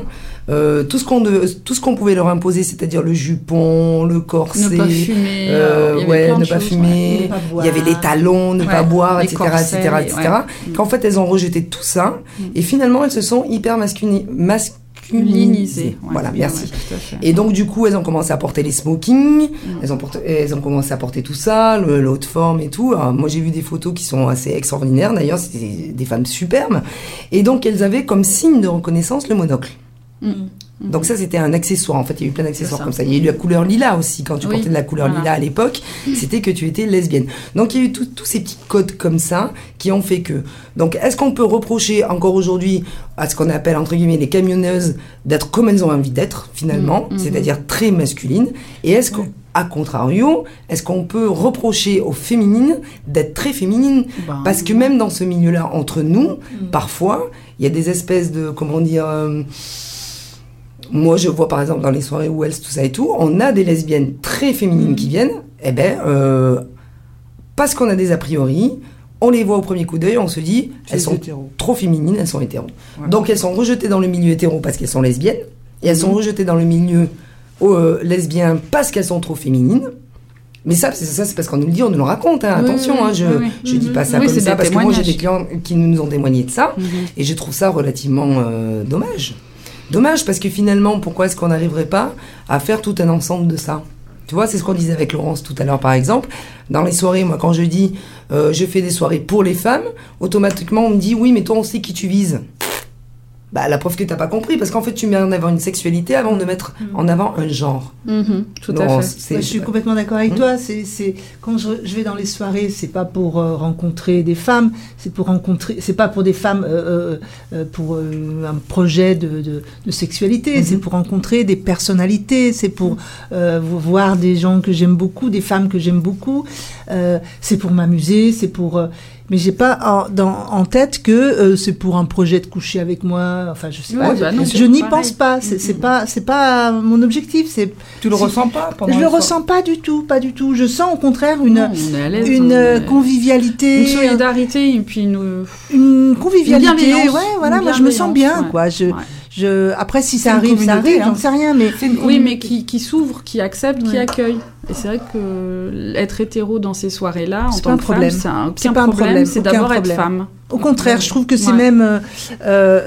euh, tout ce qu'on tout ce qu'on pouvait leur imposer, c'est-à-dire le jupon, le corset, Ne pas fumer. euh, euh, avait ouais, ne pas fumer, il y avait les talons, ne Ouais, pas boire, etc., corsets, etc., etc. ouais. Mm. Qu'en fait, elles ont rejeté tout ça, et finalement, elles se sont hyper masculini- masculinisées. Ouais, voilà, bien, merci. ouais. Et donc, du coup, elles ont commencé à porter les smokings, Mm. elles, ont porté- elles ont commencé à porter tout ça, le, forme et tout. Alors, moi, j'ai vu des photos qui sont assez extraordinaires, d'ailleurs, c'était des femmes superbes. Et donc, elles avaient comme signe de reconnaissance le monocle. Mm. Donc ça, c'était un accessoire. En fait, il y a eu plein d'accessoires comme ça. Il y a eu la couleur lilas aussi. Quand tu Oui, portais de la couleur voilà. lilas à l'époque, c'était que tu étais lesbienne. Donc il y a eu tous ces petits codes comme ça qui ont fait que. Donc est-ce qu'on peut reprocher encore aujourd'hui à ce qu'on appelle entre guillemets les camionneuses d'être comme elles ont envie d'être finalement, Mm, c'est-à-dire très masculines? Et est-ce qu'à contrario, est-ce qu'on peut reprocher aux féminines d'être très féminines? Ben, parce que même dans ce milieu-là, entre nous, parfois, il y a des espèces de, comment dire, euh, moi je vois par exemple dans les soirées Wells, tout ça et tout, on a des lesbiennes très féminines qui viennent, eh ben, euh, parce qu'on a des a priori, on les voit au premier coup d'œil, on se dit, elles sont hétéro. trop féminines, elles sont hétéros. Ouais. Donc elles sont rejetées dans le milieu hétéro parce qu'elles sont lesbiennes, et elles sont Mhm. rejetées dans le milieu euh, lesbien parce qu'elles sont trop féminines. Mais ça, c'est ça, c'est parce qu'on nous le dit, on nous le raconte. hein. Oui, Attention, hein, je oui, oui. je dis pas ça comme ça parce que moi j'ai des clients qui nous ont témoigné de ça Mhm. et je trouve ça relativement euh, dommage. Dommage parce que finalement, pourquoi est-ce qu'on n'arriverait pas à faire tout un ensemble de ça Tu vois, c'est ce qu'on disait avec Laurence tout à l'heure, par exemple. Dans les soirées, moi, quand je dis euh, je fais des soirées pour les femmes, automatiquement on me dit oui, mais toi, on sait qui tu vises? Bah, la preuve que t'as pas compris, parce qu'en fait, tu mets en avant une sexualité avant de mettre en avant un genre. Mhm, tout à fait. Ouais, je suis complètement d'accord avec Hmm. toi. C'est, quand je, je vais dans les soirées, c'est pas pour euh, rencontrer des femmes, c'est pour rencontrer, c'est pas pour des femmes euh, euh, pour euh, un projet de, de, de sexualité. Mhm. C'est pour rencontrer des personnalités. C'est pour euh, vo- voir des gens que j'aime beaucoup, des femmes que j'aime beaucoup. Euh, c'est pour m'amuser. C'est pour euh, mais j'ai pas en, dans, en tête que euh, c'est pour un projet de coucher avec moi. Enfin, je sais Oui, pas. bah non, je n'y pense pas. C'est, pas, c'est pas mon objectif. C'est Tu le ressens pas pendant je le soirées ressens pas du tout, pas du tout. Je sens au contraire une, Non, on est à l'aise, une euh, convivialité, Une solidarité et puis une. une convivialité. Une ouais, voilà, une moi je me sens bien, bienveillance, quoi. Je, Ouais. je, après, si ça arrive, ça arrive, hein. j'en sais rien, mais Oui, mais qui, qui s'ouvre, qui accepte, qui accueille. Et c'est vrai que être hétéro dans ces soirées-là, en C'est tant pas un que femme, problème. c'est un, C'est aucun pas un problème, problème, c'est aucun d'abord être femme. au contraire, je trouve que c'est Ouais. même. euh, euh,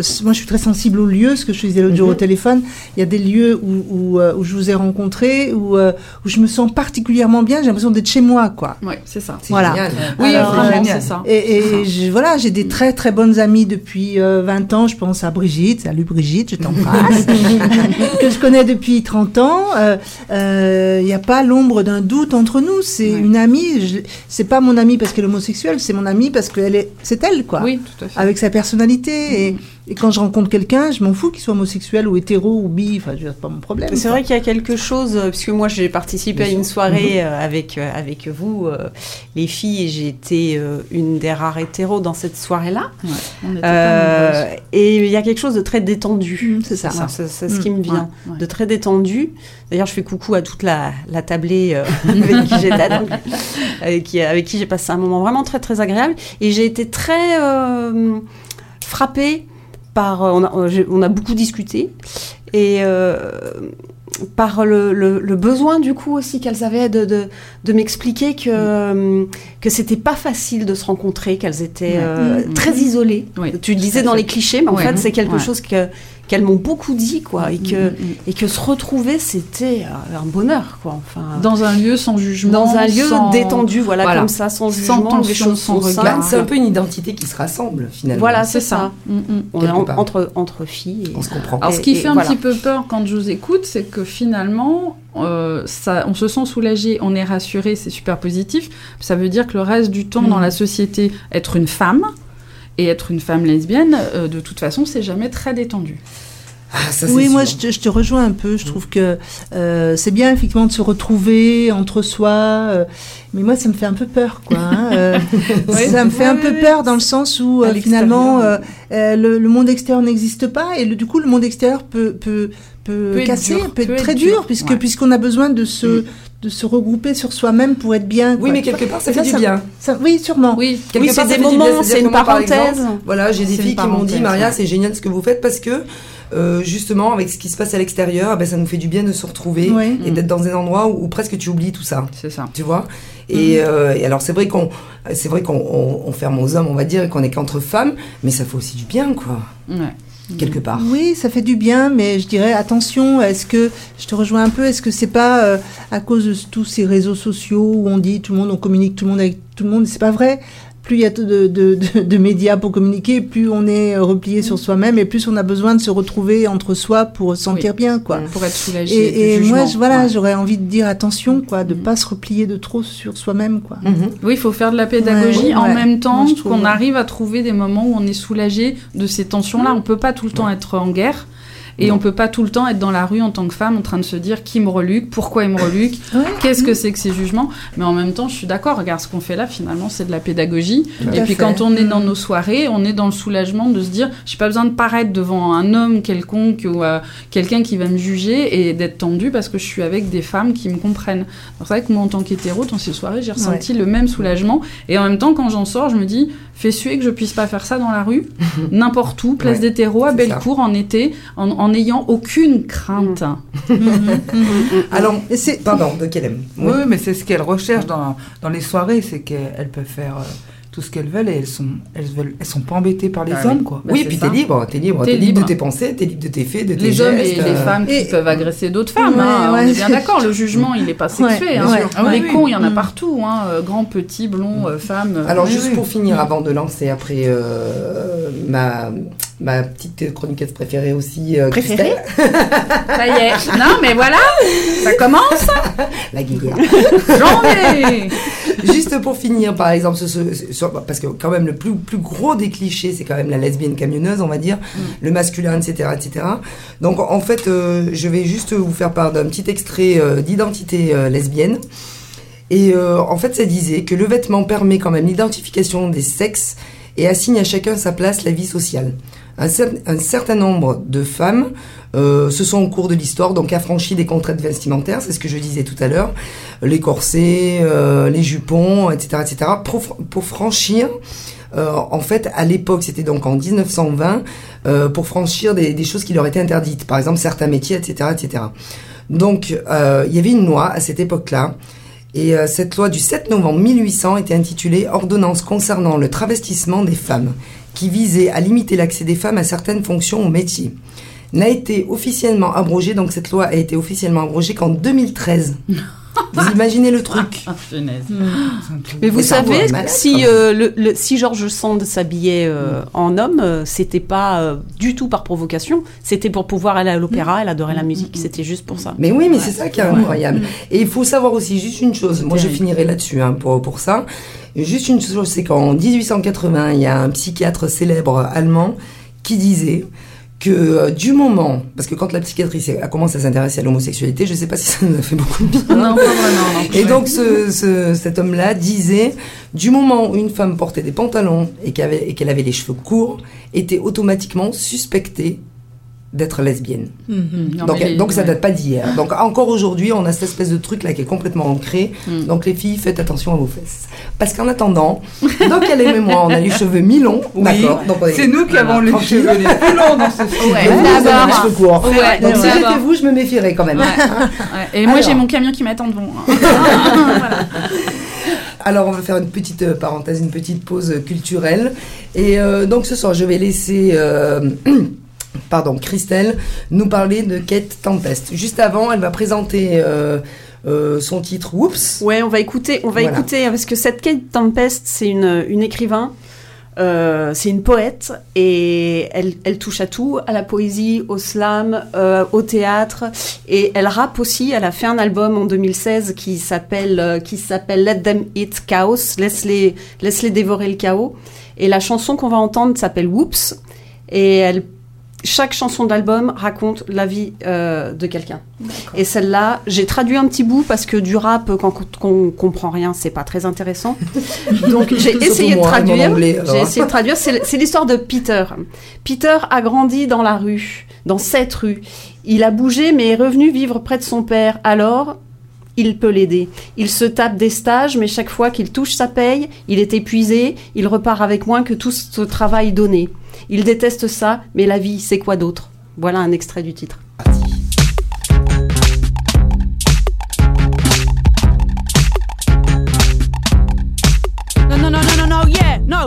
euh, moi, je suis très sensible aux lieux, ce que je disais l'autre jour Mhm. au téléphone. Il y a des lieux où, où, où je vous ai rencontré, où, où je me sens particulièrement bien. J'ai l'impression d'être chez moi, quoi. Ouais, c'est ça. C'est Voilà. génial. Oui, Alors, vraiment, génial. c'est ça. Et, et je- voilà, j'ai des très très bonnes amies depuis euh, 20 ans. Je pense à Brigitte. Salut Brigitte, je t'embrasse. que je connais depuis 30 ans. Il n'y a pas l'ombre d'un doute entre nous. C'est Ouais. une amie. C'est pas mon amie parce qu'elle est homosexuelle, c'est mon amie parce qu'elle est, c'est elle quoi. Oui, tout à fait. Avec sa personnalité. Et, Et quand je rencontre quelqu'un, je m'en fous qu'il soit homosexuel ou hétéro ou bi, enfin, c'est pas mon problème. C'est vrai qu'il y a quelque chose, euh, puisque moi j'ai participé à une soirée euh, avec, euh, avec vous, euh, les filles, et j'ai été euh, une des rares hétéros dans cette soirée-là. Ouais, Euh, et il y a quelque chose de très détendu. Mm, c'est ça. C'est ce Mm, qui me vient. Ouais, ouais. De très détendu. D'ailleurs, je fais coucou à toute la, la tablée avec qui j'étais, donc, avec qui, avec qui j'ai passé un moment vraiment très très agréable. Et j'ai été très frappée par. On a, j'ai- on a beaucoup discuté. Et. euh, par le, le- le besoin du coup aussi qu'elles avaient de, de, de m'expliquer que, euh, que c'était pas facile de se rencontrer, qu'elles étaient Ouais. euh, Mhm. très isolées. Oui, tu disais dans fait. les clichés, mais en Ouais. fait c'est quelque Ouais. chose que qu'elles m'ont beaucoup dit quoi, et que Mm, mm, mm. et que se retrouver c'était euh, un bonheur quoi. Enfin, Dans un lieu sans jugement. dans un lieu sans- détendu, voilà, voilà. comme ça, sans Sans jugement, les choses sans sont regard. c'est un peu une identité qui se rassemble finalement. Voilà, C'est ça. ça. Mm, mm. On est en- entre entre filles. et- On se comprend. Alors, ce qui et fait un voilà. petit peu peur quand je vous écoute, c'est que finalement, euh, ça, on se sent soulagé, on est rassuré, c'est super positif. Ça veut dire que le reste du temps dans la société, être une femme et être une femme lesbienne, euh, de toute façon, c'est jamais très détendu. Ah, ça, Oui, moi je te, je te rejoins un peu. Je trouve que euh, c'est bien effectivement de se retrouver entre soi, euh, mais moi ça me fait un peu peur, quoi. hein, euh, ça me fait un Oui, peu peur dans le sens où euh, finalement euh, euh, le, le monde extérieur n'existe pas et le, du coup le monde extérieur peut peut peut, Peut être casser, dur, peut être peut être très dur, dur, puisque ouais. puisqu'on a besoin de se de se regrouper sur soi-même pour être bien. Oui, mais quelque part, ça fait du ça, bien. ça- oui, sûrement. Oui, Quelque Oui, part, c'est des moments, c'est une exemple, parenthèse. Voilà, j'ai des filles qui m'ont dit, Maria, ouais. c'est génial ce que vous faites parce que euh, justement, avec ce qui se passe à l'extérieur, ben, ça nous fait du bien de se retrouver Ouais. et d'être dans un endroit où, où presque tu oublies tout ça. c'est ça. Tu vois? Et, euh, et alors c'est vrai qu'on c'est vrai qu'on on, on ferme aux hommes, on va dire, et qu'on est qu'entre femmes, mais ça fait aussi du bien, quoi, Ouais. Oui, ça fait du bien, mais je dirais attention. Est-ce que je te rejoins un peu Est-ce que c'est pas euh, à cause de tous ces réseaux sociaux où on dit tout le monde, on communique tout le monde avec tout le monde C'est pas vrai. Plus il y a de, de, de, de médias pour communiquer, plus on est replié sur soi-même et plus on a besoin de se retrouver entre soi pour se sentir bien, quoi. Pour être soulagé. Et, moi, je- voilà, Ouais. j'aurais envie de dire attention, quoi, de Mhm. pas se replier de trop sur soi-même, quoi. Mhm. Oui, il faut faire de la pédagogie Ouais, en ouais. même temps qu'on arrive à trouver des moments où on est soulagé de ces tensions-là. On peut pas tout le temps être en guerre. Et Non. on peut pas tout le temps être dans la rue en tant que femme en train de se dire qui me reluque, pourquoi il me reluque, Ouais. qu'est-ce que c'est que ces jugements. Mais en même temps, je suis d'accord, regarde ce qu'on fait là, finalement, c'est de la pédagogie. Et puis fait. quand on est dans Mm. nos soirées, on est dans le soulagement de se dire, j'ai pas besoin de paraître devant un homme quelconque ou euh, quelqu'un qui va me juger et d'être tendu parce que je suis avec des femmes qui me comprennent. C'est vrai que moi, en tant qu'hétéro, dans ces soirées, j'ai ressenti le même soulagement. Et en même temps, quand j'en sors, je me dis, fais suer que je puisse pas faire ça dans la rue, n'importe où, place terreaux, à Bellecour, en été, en, en n'ayant aucune crainte. Alors, Et c'est pardon, de aime? Oui, mais c'est ce qu'elles recherchent dans, dans les soirées, c'est qu'elles peuvent faire euh, tout ce qu'elles veulent et elles sont, elles veulent, elles sont pas embêtées par les Ah oui. hommes, quoi. Bah, oui, c'est puis t'es libre, t'es libre, T'es libre de tes pensées, t'es libre de tes faits, de tes Les hommes et les euh, femmes qui et- peuvent agresser d'autres femmes, Ouais, hein, ouais. on est bien d'accord, le jugement il n'est pas sexué. Ouais, hein. Ah les oui, cons, il y en a Mm. partout, hein, euh, grands, petits, blonds, euh, femmes. euh, Alors juste pour finir, avant de lancer après euh, ma, ma petite chroniqueuse préférée aussi, euh, Préférée ça y est. Non, mais voilà, ça commence. la guéguerre. Janvier. Juste pour finir, par exemple, ce- ce- sur- parce que quand même le plus, plus gros des clichés, c'est quand même la lesbienne camionneuse, on va dire, le masculin, etc., etc. Donc en fait, euh, je vais juste vous faire part d'un petit extrait euh, d'identité euh, lesbienne. Et en fait, ça disait que le vêtement permet quand même l'identification des sexes et assigne à chacun sa place, la vie sociale. Un, cer- un certain nombre de femmes euh, se sont au cours de l'histoire donc affranchies des contraintes vestimentaires, c'est ce que je disais tout à l'heure, les corsets, euh, les jupons, etc., etc., pour, franchir. euh, en fait, à l'époque, c'était donc en 1920, euh, pour franchir des, choses qui leur étaient interdites, par exemple certains métiers, etc., etc. Donc, il y avait une loi à cette époque-là et cette loi du 7 novembre 1800 était intitulée Ordonnance concernant le travestissement des femmes, qui visait à limiter l'accès des femmes à certaines fonctions ou métiers. N'a été officiellement abrogée, donc cette loi a été officiellement abrogée qu'en 2013. Vous imaginez le truc Ah, punaise. Mais vous savez, malade, si, euh, le, le- si George Sand s'habillait euh, en homme, euh, c'était pas euh, du tout par provocation, c'était pour pouvoir aller à l'opéra, elle adorait la musique, c'était juste pour ça. Mais oui, mais c'est ça qui est incroyable. Et il faut savoir aussi juste une chose. Moi, je finirai là-dessus hein, pour, pour ça. Juste une chose, c'est qu'en 1880, il y a un psychiatre célèbre allemand qui disait que euh, du moment, parce que quand la psychiatrie a commencé à s'intéresser à l'homosexualité, je ne sais pas si ça nous a fait beaucoup de bien. Non, pas vraiment. non. Et donc ce, ce- cet homme-là disait, du moment où une femme portait des pantalons et qu'elle avait, et qu'elle avait les cheveux courts, était automatiquement suspectée d'être lesbienne. Non, donc les- donc ça ouais. date pas d'hier. Donc encore aujourd'hui, on a cette espèce de truc là qui est complètement ancré. Mm. Donc les filles, faites attention à vos fesses. Parce qu'en attendant, donc elle et moi, on a les cheveux mi-longs. Oui, D'accord. C'est nous qui avons les cheveux les plus longs dans ce avez d'abord. les cheveux courts. Ouais, Donc si j'étais vous, je me méfierais quand même. Ouais. Et moi, j'ai mon camion qui m'attend devant. hein. Voilà. Alors, on va faire une petite euh, parenthèse, une petite pause culturelle. Et euh, donc, ce soir, je vais laisser. euh, Pardon, Christelle, nous parler de Kate Tempest. Juste avant, elle va présenter euh, euh, son titre Whoops. Ouais, on va écouter, on va Voilà. écouter parce que cette Kate Tempest, c'est une, une écrivain, euh, c'est une poète et elle, elle touche à tout, à la poésie, au slam, euh, au théâtre et elle rappe aussi. Elle a fait un album en 2016 qui s'appelle euh, qui s'appelle Let Them Eat Chaos, laisse les laisse les dévorer le chaos. Et la chanson qu'on va entendre s'appelle Whoops et elle chaque chanson de l'album raconte la vie euh, de quelqu'un. Et celle-là, j'ai traduit un petit bout parce que du rap, quand on comprend rien, c'est pas très intéressant. Donc j'ai essayé de traduire. J'ai essayé de traduire. C'est c'est l'histoire de Peter. Peter a grandi dans la rue, dans cette rue. Il a bougé, mais est revenu vivre près de son père. Alors, il peut l'aider. Il se tape des stages, mais chaque fois qu'il touche sa paye, il est épuisé, il repart avec moins que tout ce travail donné. Il déteste ça, mais la vie, c'est quoi d'autre? Voilà un extrait du titre.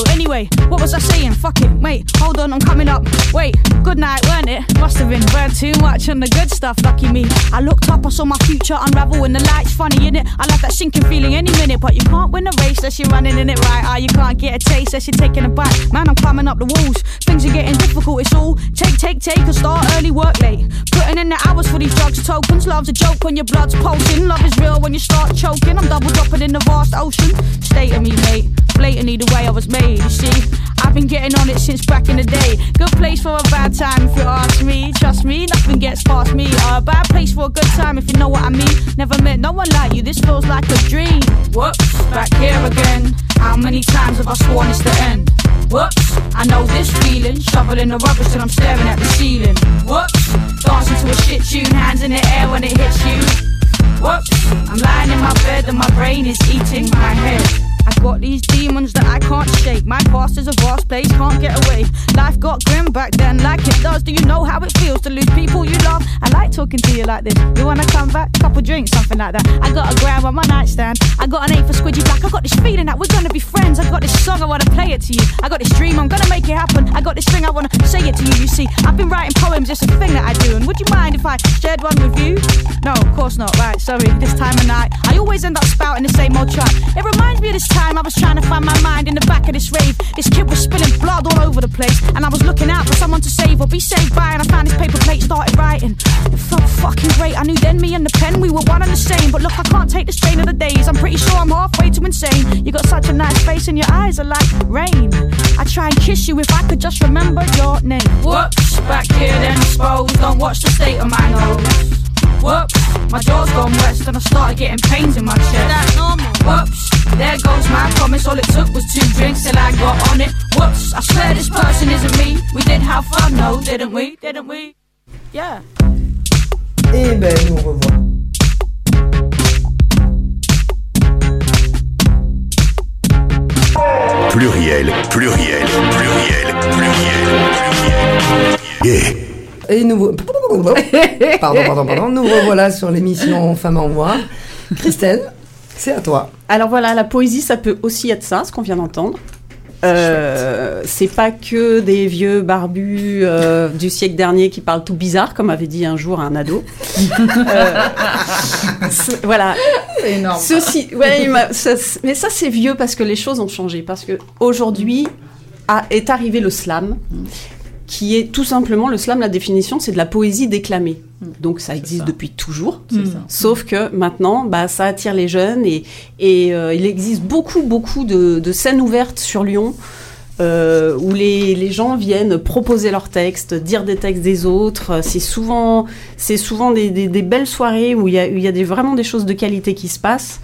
Anyway, what was I saying? Fuck it, wait, hold on, I'm coming up. Wait, good night, weren't it? Must have been burned too much on the good stuff, lucky me. I looked up, I saw my future unravel in the lights, funny, in it. I like that sinking feeling any minute, but you can't win a race unless you're running in it right. Ah, you can't get a taste unless you're taking a bite. Man, I'm climbing up the walls, things are getting difficult, it's all take, take, take, and start early, work late. Putting in the hours for these drugs, tokens, love's a joke when your blood's pulsing. Love is real when you start choking, I'm double dropping in the vast ocean. State of me, mate. Blatantly the way I was made, you see. I've been getting on it since back in the day. Good place for a bad time if you ask me. Trust me, nothing gets past me. A bad place for a good time if you know what I mean. Never met no one like you, this feels like a dream. Whoops, back here again. How many times have I sworn it's the end? Whoops, I know this feeling. Shoveling the rubbish till I'm staring at the ceiling. Whoops, dancing to a shit tune, hands in the air when it hits you. Whoops, I'm lying in my bed and my brain is eating my head. I've got these demons that I can't shake. My past is a vast place, can't get away. Life got grim back then, like it does. Do you know how it feels to lose people you love? I like talking to you like this. You wanna come back? Couple drinks, something like that. I got a gram on my nightstand. I got an eight for squidgy black. I got this feeling that we're gonna be friends. I got this song, I wanna play it to you. I got this dream, I'm gonna make it happen. I got this thing, I wanna say it to you. You see, I've been writing poems, it's a thing that I do. And would you mind if I shared one with you? No, of course not. Right, sorry. This time of night, I always end up spouting the same old track. It reminds me of this time I was trying to find my mind in the back of this rave. This kid was spilling blood all over the place, and I was looking out for someone to save or be saved by. And I found this paper plate, started writing. It felt fucking great. I knew then me and the pen, we were one and the same. But look, I can't take the strain of the days. I'm pretty sure I'm halfway to insane. You got such a nice face, and your eyes are like rain. I try and kiss you if I could just remember your name. Whoops, back here then exposed. Don't watch the state of my nose. Whoops, my jaw's gone west and I started getting pains in my chest. That's normal. Whoops, there goes my promise. All it took was two drinks till I got on it. Whoops, I swear this person isn't me. We did have fun, no, didn't we? Didn't we? Yeah. Et ben, nous revoilà. Pluriel, pluriel, pluriel, pluriel, pluriel. Gay. Et nous. Pardon, pardon, pardon. Nous revoilà sur l'émission Femmes en Voix. Christelle, c'est à toi. Alors voilà, la poésie, ça peut aussi être ça, ce qu'on vient d'entendre. Euh, c'est pas que des vieux barbus euh, du siècle dernier qui parlent tout bizarre, comme avait dit un jour un ado. Euh, voilà. C'est énorme. Ceci, ouais, il m'a- ça- mais ça c'est vieux parce que les choses ont changé. Parce que aujourd'hui est arrivé le slam, qui est tout simplement le slam. La définition, c'est de la poésie déclamée. Donc ça existe ça. depuis toujours. C'est ça. Sauf que maintenant, bah, ça attire les jeunes et, et euh, il existe beaucoup, beaucoup de, de scènes ouvertes sur Lyon. euh, où les, les gens viennent proposer leurs textes, dire des textes des autres. C'est souvent, c'est souvent des, des- des belles soirées où il y a, il y a des, vraiment des choses de qualité qui se passent.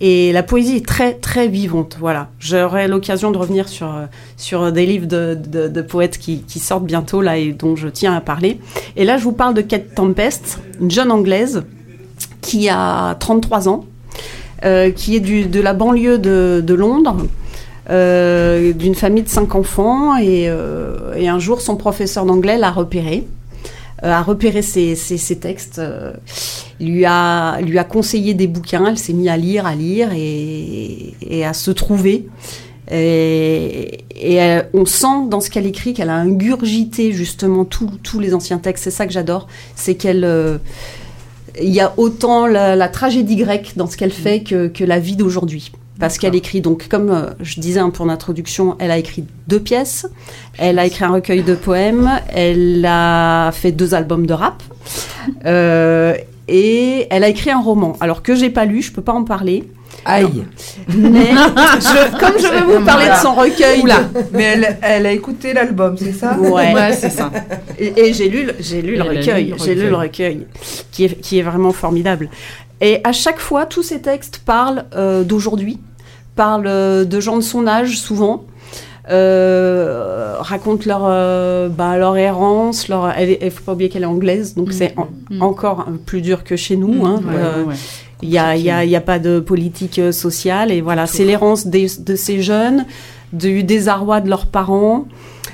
Et la poésie est très très vivante. Voilà. J'aurai l'occasion de revenir sur euh, sur des livres de, de, poètes qui, sortent bientôt là et dont je tiens à parler. Et là, je vous parle de Kate Tempest, une jeune anglaise qui a 33 ans, euh, qui est du, de la banlieue de, Londres, euh, d'une famille de cinq enfants. Et, un jour, son professeur d'anglais l'a repéré, euh, a repéré ses, ses- ses textes, euh, lui, a, lui a conseillé des bouquins. Elle s'est mise à lire, à lire et, et à se trouver. Et, et elle- on sent dans ce qu'elle écrit qu'elle a ingurgité justement tous tous les anciens textes. C'est ça que j'adore, c'est qu'elle euh, il y a autant la, la tragédie grecque dans ce qu'elle fait que, que la vie d'aujourd'hui. Parce qu'elle écrit, donc, comme euh, je disais un peu en introduction, elle a écrit deux pièces, elle a écrit un recueil de poèmes, elle a fait deux albums de rap, euh, et elle a écrit un roman. Alors que j'ai pas lu, je peux pas en parler, Aïe. mais je- comme je vais vous parler de son recueil, Oula, mais elle, elle a écouté l'album, c'est ça? Ouais. Ouais, c'est ça. Et, et j'ai lu, le- j'ai lu le recueil, j'ai lu le recueil, qui est, qui est vraiment formidable. Et à chaque fois, tous ces textes parlent euh, d'aujourd'hui, parlent euh, de gens de son âge souvent, euh, racontent leur, euh, bah, leur errance, leur. Il faut pas oublier qu'elle est anglaise, donc c'est en- Mm. encore plus dur que chez nous. hein. Ouais, Euh, ouais, ouais. il n'y a, y a, il y a pas de politique sociale. Et voilà, c'est l'errance de ces jeunes, du désarroi de leurs parents.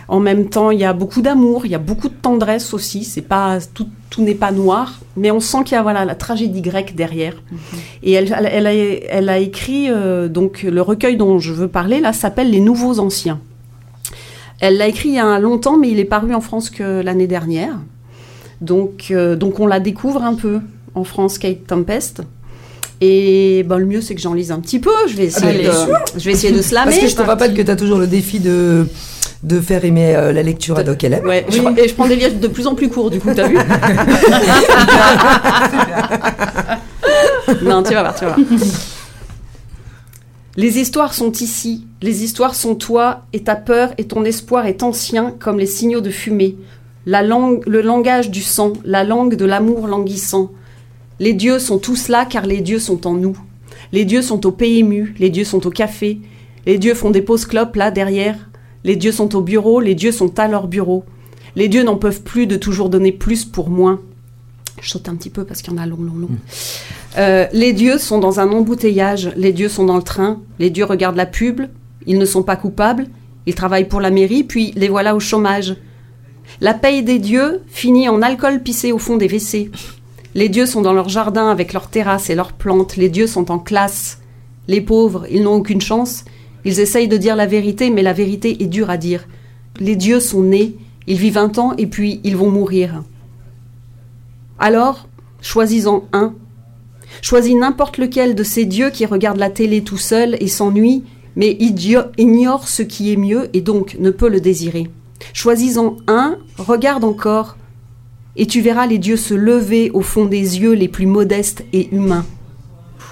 En même temps, il y a beaucoup d'amour, il y a beaucoup de tendresse aussi. C'est pas tout, tout n'est pas noir, mais on sent qu'il y a voilà la tragédie grecque derrière. Et elle, elle, elle a, elle a écrit euh, donc le recueil dont je veux parler là s'appelle Les Nouveaux Anciens. Elle l'a écrit il y a longtemps, mais il est paru en France que l'année dernière. Donc, euh, donc on la découvre un peu en France, Kate Tempest. Et ben, le mieux, c'est que j'en lise un petit peu. Je vais essayer, Ah, bien de, je vais essayer de Parce slammer. que je te rappelle que tu as toujours le défi de, de faire aimer euh, la lecture à Doc LM. Ouais, je, et je prends des livres de plus en plus courts, du coup, t'as vu Non, tu vas voir, tu vas voir. Les histoires sont ici, les histoires sont toi, et ta peur et ton espoir est ancien comme les signaux de fumée. La langue, le langage du sang, la langue de l'amour languissant. Les dieux sont tous là car les dieux sont en nous. Les dieux sont au PMU, les dieux sont au café, les dieux font des pauses clopes là derrière, les dieux sont au bureau, les dieux sont à leur bureau. Les dieux n'en peuvent plus de toujours donner plus pour moins. Je saute un petit peu parce qu'il y en a long, long, long. Euh, les dieux sont dans un embouteillage, les dieux sont dans le train, les dieux regardent la pub, ils ne sont pas coupables, ils travaillent pour la mairie, puis les voilà au chômage. La paye des dieux finit en alcool pissé au fond des WC. Les dieux sont dans leur jardin avec leurs terrasses et leurs plantes, les dieux sont en classe. Les pauvres, ils n'ont aucune chance, ils essayent de dire la vérité, mais la vérité est dure à dire. Les dieux sont nés, ils vivent un temps et puis ils vont mourir. Alors, choisis-en un. Choisis n'importe lequel de ces dieux qui regardent la télé tout seul et s'ennuie, mais ignore ce qui est mieux et donc ne peut le désirer. Choisis-en un, regarde encore, et tu verras les dieux se lever au fond des yeux les plus modestes et humains.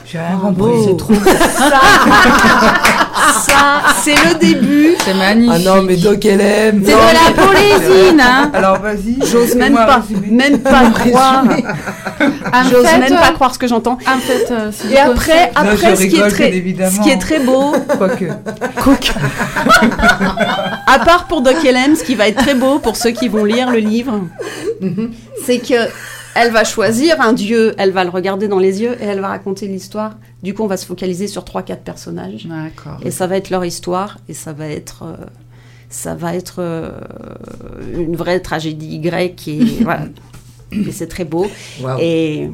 J'ai rien compris. C'est trop. Ça, c'est le début. C'est magnifique. Ah non, mais Doc LM. C'est de la polésie, hein Alors vas-y. J'ose même pas, même pas croire. J'ose même euh, pas croire ce que j'entends. En fait, euh, Et après, Non, après, ce qui est très, évidemment. ce qui est très beau, Quoique. à part pour Doc Hélène, ce qui va être très beau pour ceux qui vont lire le livre, c'est que elle va choisir un dieu, elle va le regarder dans les yeux et elle va raconter l'histoire. Du coup, on va se focaliser sur trois, quatre personnages D'accord. et ça va être leur histoire et ça va être, euh, ça va être euh, une vraie tragédie grecque et voilà. Et c'est très beau. Et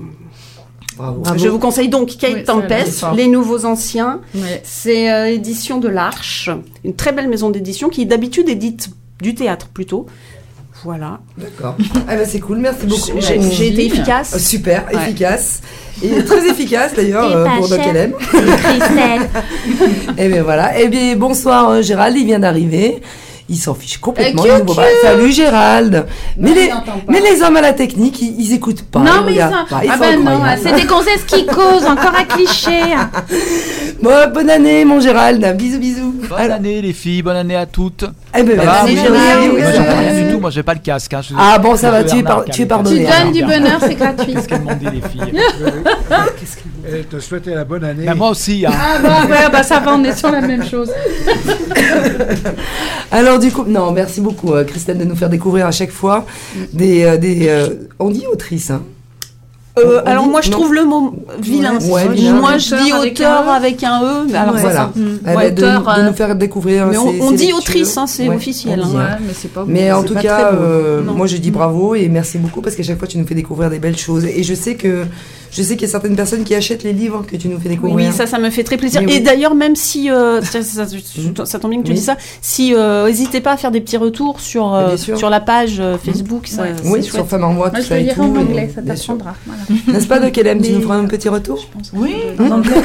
bravo. je vous conseille donc Kate Oui, Tempest. Les Nouveaux Anciens. C'est euh, édition de l'Arche, une très belle maison d'édition qui d'habitude édite du théâtre plutôt. Voilà. D'accord. Ah bah c'est cool, merci beaucoup. J'ai été Euh, efficace. Super, Ouais. efficace. Et très efficace d'ailleurs Et euh, pour Doc. LM. Et bien voilà. Eh bien bonsoir euh, Gérald, il vient d'arriver. Il s'en fiche complètement. Eh, nous pas. Salut Gérald. Mais Non, les, mais hommes à la technique, ils, ils écoutent pas. non, ils mais pas. Ils Ah sont ben non, c'est des gonzesses qui causent, encore un cliché. Bon, bonne année, mon Gérald. Bisous, bisous. Bonne Alors- année les filles, bonne année à toutes. Eh ben, Ça merci, va, Gérald. Oui, oui, Moi, oui. j'ai rien du tout, moi j'ai pas le casque. hein, je- Ah bon, ça va, tu es, par- tu es pardonné. Tu alors. donnes du bonheur, c'est gratuit. Qu'est-ce qu'elles m'ont dit les filles Et te souhaiter la bonne année. Mais Moi aussi. hein. Ah bah ouais, bah ça va, on est sur la même chose. Alors du coup, non, merci beaucoup euh, Christelle de nous faire découvrir à chaque fois des, euh, des euh, on dit autrice, hein. Euh, On alors dit- moi je non. trouve le mot vilain. Ouais, Moi, vilain. Moi je dis Auteur avec auteur un E. avec un E. mais alors Ouais. ça, Voilà. ça- Elle Ouais, est de, auteur, de nous faire découvrir. Mais ses- on, ses on dit lectures. autrice, hein, c'est Ouais, officiel. hein. hein. mais c'est pas Mais en tout pas cas, euh, moi je dis bravo et merci beaucoup parce qu'à chaque fois tu nous fais découvrir des belles choses. Et je sais que je sais qu'il y a certaines personnes qui achètent les livres que tu nous fais découvrir. Oui, ça, ça me fait très plaisir. Mais Et oui. d'ailleurs, même si, euh, ça, ça- ça- ça tombe bien que tu Oui. dis ça, si, euh, n'hésitez pas à faire des petits retours sur, euh, sur la page euh, Facebook, ça, Ouais. c'est Oui, sur Femme en moi, tout Moi, je ça le et lirai tout. en anglais, ça t'apprendra. Voilà. N'est-ce pas, de Kelem, tu nous feras un petit retour Oui, en anglais.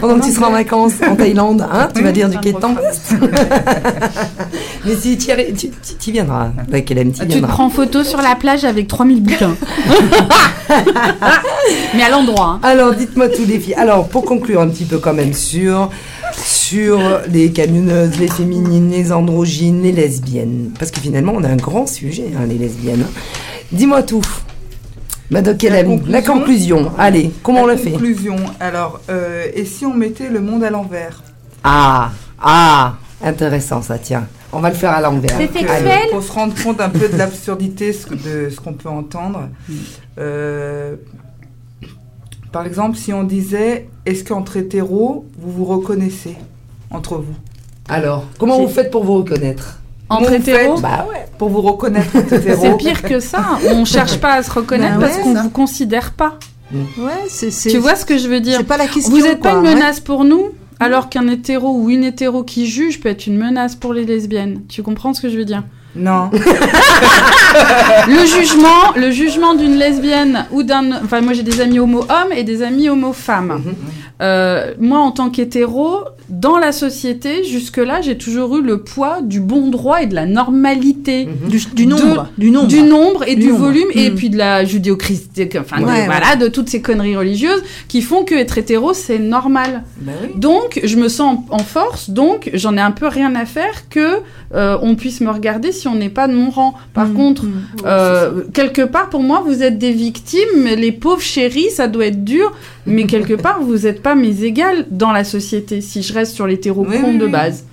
Pendant que tu seras en vacances en Thaïlande, hein, tu vas dire du quai de. Mais si tu y, arri- tu, tu- tu y viendras, avec Kelem, tu y Tu te prends photo sur la plage avec 3000 bouquins. Mais à l'endroit. hein. Alors, dites-moi tous les filles. Alors, pour conclure un petit peu quand même sur, sur les camionneuses, les féminines, les androgynes, les lesbiennes. Parce que finalement, on a un grand sujet, hein, les lesbiennes. Dis-moi tout. Madame Kelem, la conclusion conclusion. Allez, comment on La l'a fait Conclusion. Alors, euh, et si on mettait le monde à l'envers Ah, ah, intéressant ça, tiens. On va le faire à l'envers. C'est Allez. sexuel Pour se rendre compte un peu de l'absurdité de ce qu'on peut entendre. Euh, par exemple, si on disait Est-ce qu'entre hétéros, vous vous reconnaissez Entre vous? Alors, comment vous faites pour vous reconnaître? Entre hétéros, Bah ouais. Pour vous reconnaître entre hétéros c'est pire que ça. On cherche pas à se reconnaître Bah parce ouais, qu'on ça. vous considère pas. Ouais, c'est, c'est- Tu vois ce que je veux dire? C'est pas la question. Vous n'êtes pas quoi, une ouais. menace pour nous, alors qu'un hétéro ou une hétéro qui juge peut être une menace pour les lesbiennes. Tu comprends ce que je veux dire? Non. Le jugement, le jugement d'une lesbienne ou d'un, enfin moi j'ai des amis homo-hommes et des amis homo-femmes. Mhm. Euh, moi en tant qu'hétéro, dans la société, jusque-là, j'ai toujours eu le poids du bon droit et de la normalité. Mhm. Du, du nombre. Du nombre. Du nombre et Du du, nombre. volume, et Mm. puis de la judéo-christique, enfin, de- Ouais, voilà, de toutes ces conneries religieuses qui font que être hétéro, c'est normal. Oui. Donc, je me sens en en force, donc j'en ai un peu rien à faire que euh, on puisse me regarder si on n'est pas de mon rang. Par Mm, contre, mm. euh, quelque part, pour moi, vous êtes des victimes, les pauvres chéris, ça doit être dur, mais quelque part, vous n'êtes pas mes égales dans la société, si je reste sur l'hétéro Oui, de oui. base.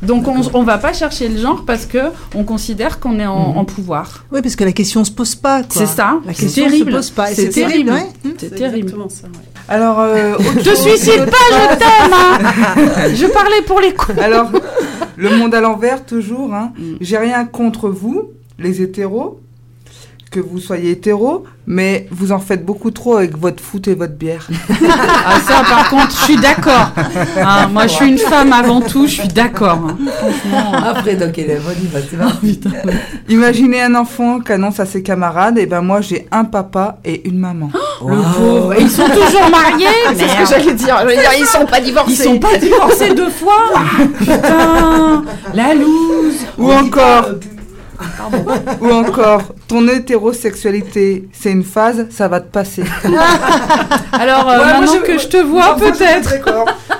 Donc on, on va pas chercher le genre parce que on considère qu'on est en, Mhm. en pouvoir. Oui, parce que la question se pose pas. C'est ça. La C'est question terrible. se pose pas. C'est terrible. ouais. C'est terrible. exactement ça, ouais. Alors, euh, Te suicide pas, je t'aime. hein. je parlais pour les cons. Alors, le monde à l'envers, toujours. Hein. Mm. J'ai rien contre vous, les hétéros, que vous soyez hétéros, mais vous en faites beaucoup trop avec votre foot et votre bière. Ah ça, par contre, je suis d'accord. Ah, moi, je suis une femme avant tout. Je suis d'accord. hein. Franchement. Après, donc, on y va, c'est parti. Imaginez un enfant qui annonce à ses camarades, et ben moi j'ai un papa et une maman. Wow. pauvre. Et ils sont toujours mariés. C'est ce que j'allais dire. Je veux dire, ils sont pas divorcés. Ils sont pas divorcés deux fois. Putain, la loose. Ou encore, ou encore, ton hétérosexualité, c'est une phase, ça va te passer. Alors, euh, Ouais, moi, maintenant je- que je te vois, peut-être.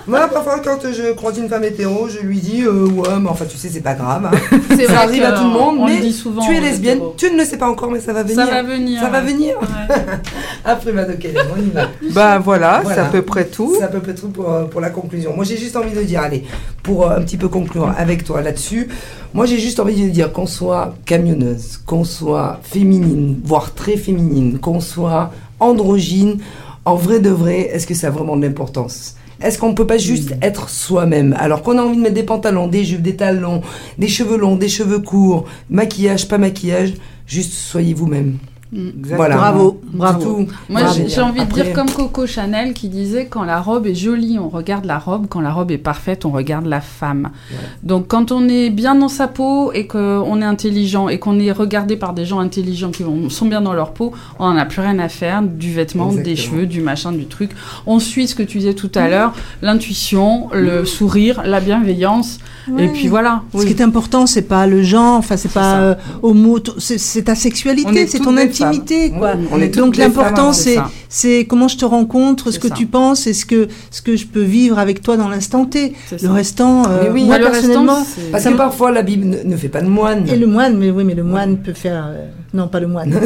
Moi, parfois, quand je croise une femme hétéro, je lui dis euh, Ouais, mais enfin, tu sais, c'est pas grave. hein. C'est Ça arrive à tout le monde, on mais le dit souvent. tu es lesbienne, tu ne le sais pas encore, mais ça va venir. Ça va venir. Ça va venir. Ouais. Après, Madame Hélène, on y va. Ben voilà, Voilà. c'est à peu près tout. C'est à peu près tout pour, euh, pour la conclusion. Moi, j'ai juste envie de dire, allez, pour euh, un petit peu conclure avec toi là-dessus, moi, j'ai juste envie de dire qu'on soit camionneuse, qu'on soit féminine, voire très féminine, qu'on soit androgyne, en vrai de vrai, est-ce que ça a vraiment de l'importance? Est-ce qu'on peut pas juste être soi-même? Alors qu'on a envie de mettre des pantalons, des jupes, des talons, des cheveux longs, des cheveux courts, maquillage, pas maquillage, juste soyez vous-même. Exactement. Voilà. Bravo, bravo. tout. Moi, j'ai envie de dire comme Coco Chanel qui disait quand la robe est jolie, on regarde la robe. Quand la robe est parfaite, on regarde la femme. Donc, quand on est bien dans sa peau et qu'on est intelligent et qu'on est regardé par des gens intelligents qui vont- sont bien dans leur peau, on n'en a plus rien à faire du vêtement, des cheveux, du machin, du truc. On suit ce que tu disais tout à l'heure, l'intuition, le sourire, la bienveillance. Et puis voilà. Ce qui est important, c'est pas le genre, enfin c'est pas euh, homo, t- c'est ta sexualité, est c'est ton des intimité, femmes. quoi. On est Donc l'important c'est ça. comment je te rencontre, ce que ça. tu penses, et ce que ce que je peux vivre avec toi dans l'instant T. C'est Le ça. restant, euh, Mais oui, moi le restant, personnellement, c'est- Parce Ça que parfois la Bible ne, ne fait pas de moine. et le moine, mais oui, mais le moine peut faire, euh, non pas le moine. mal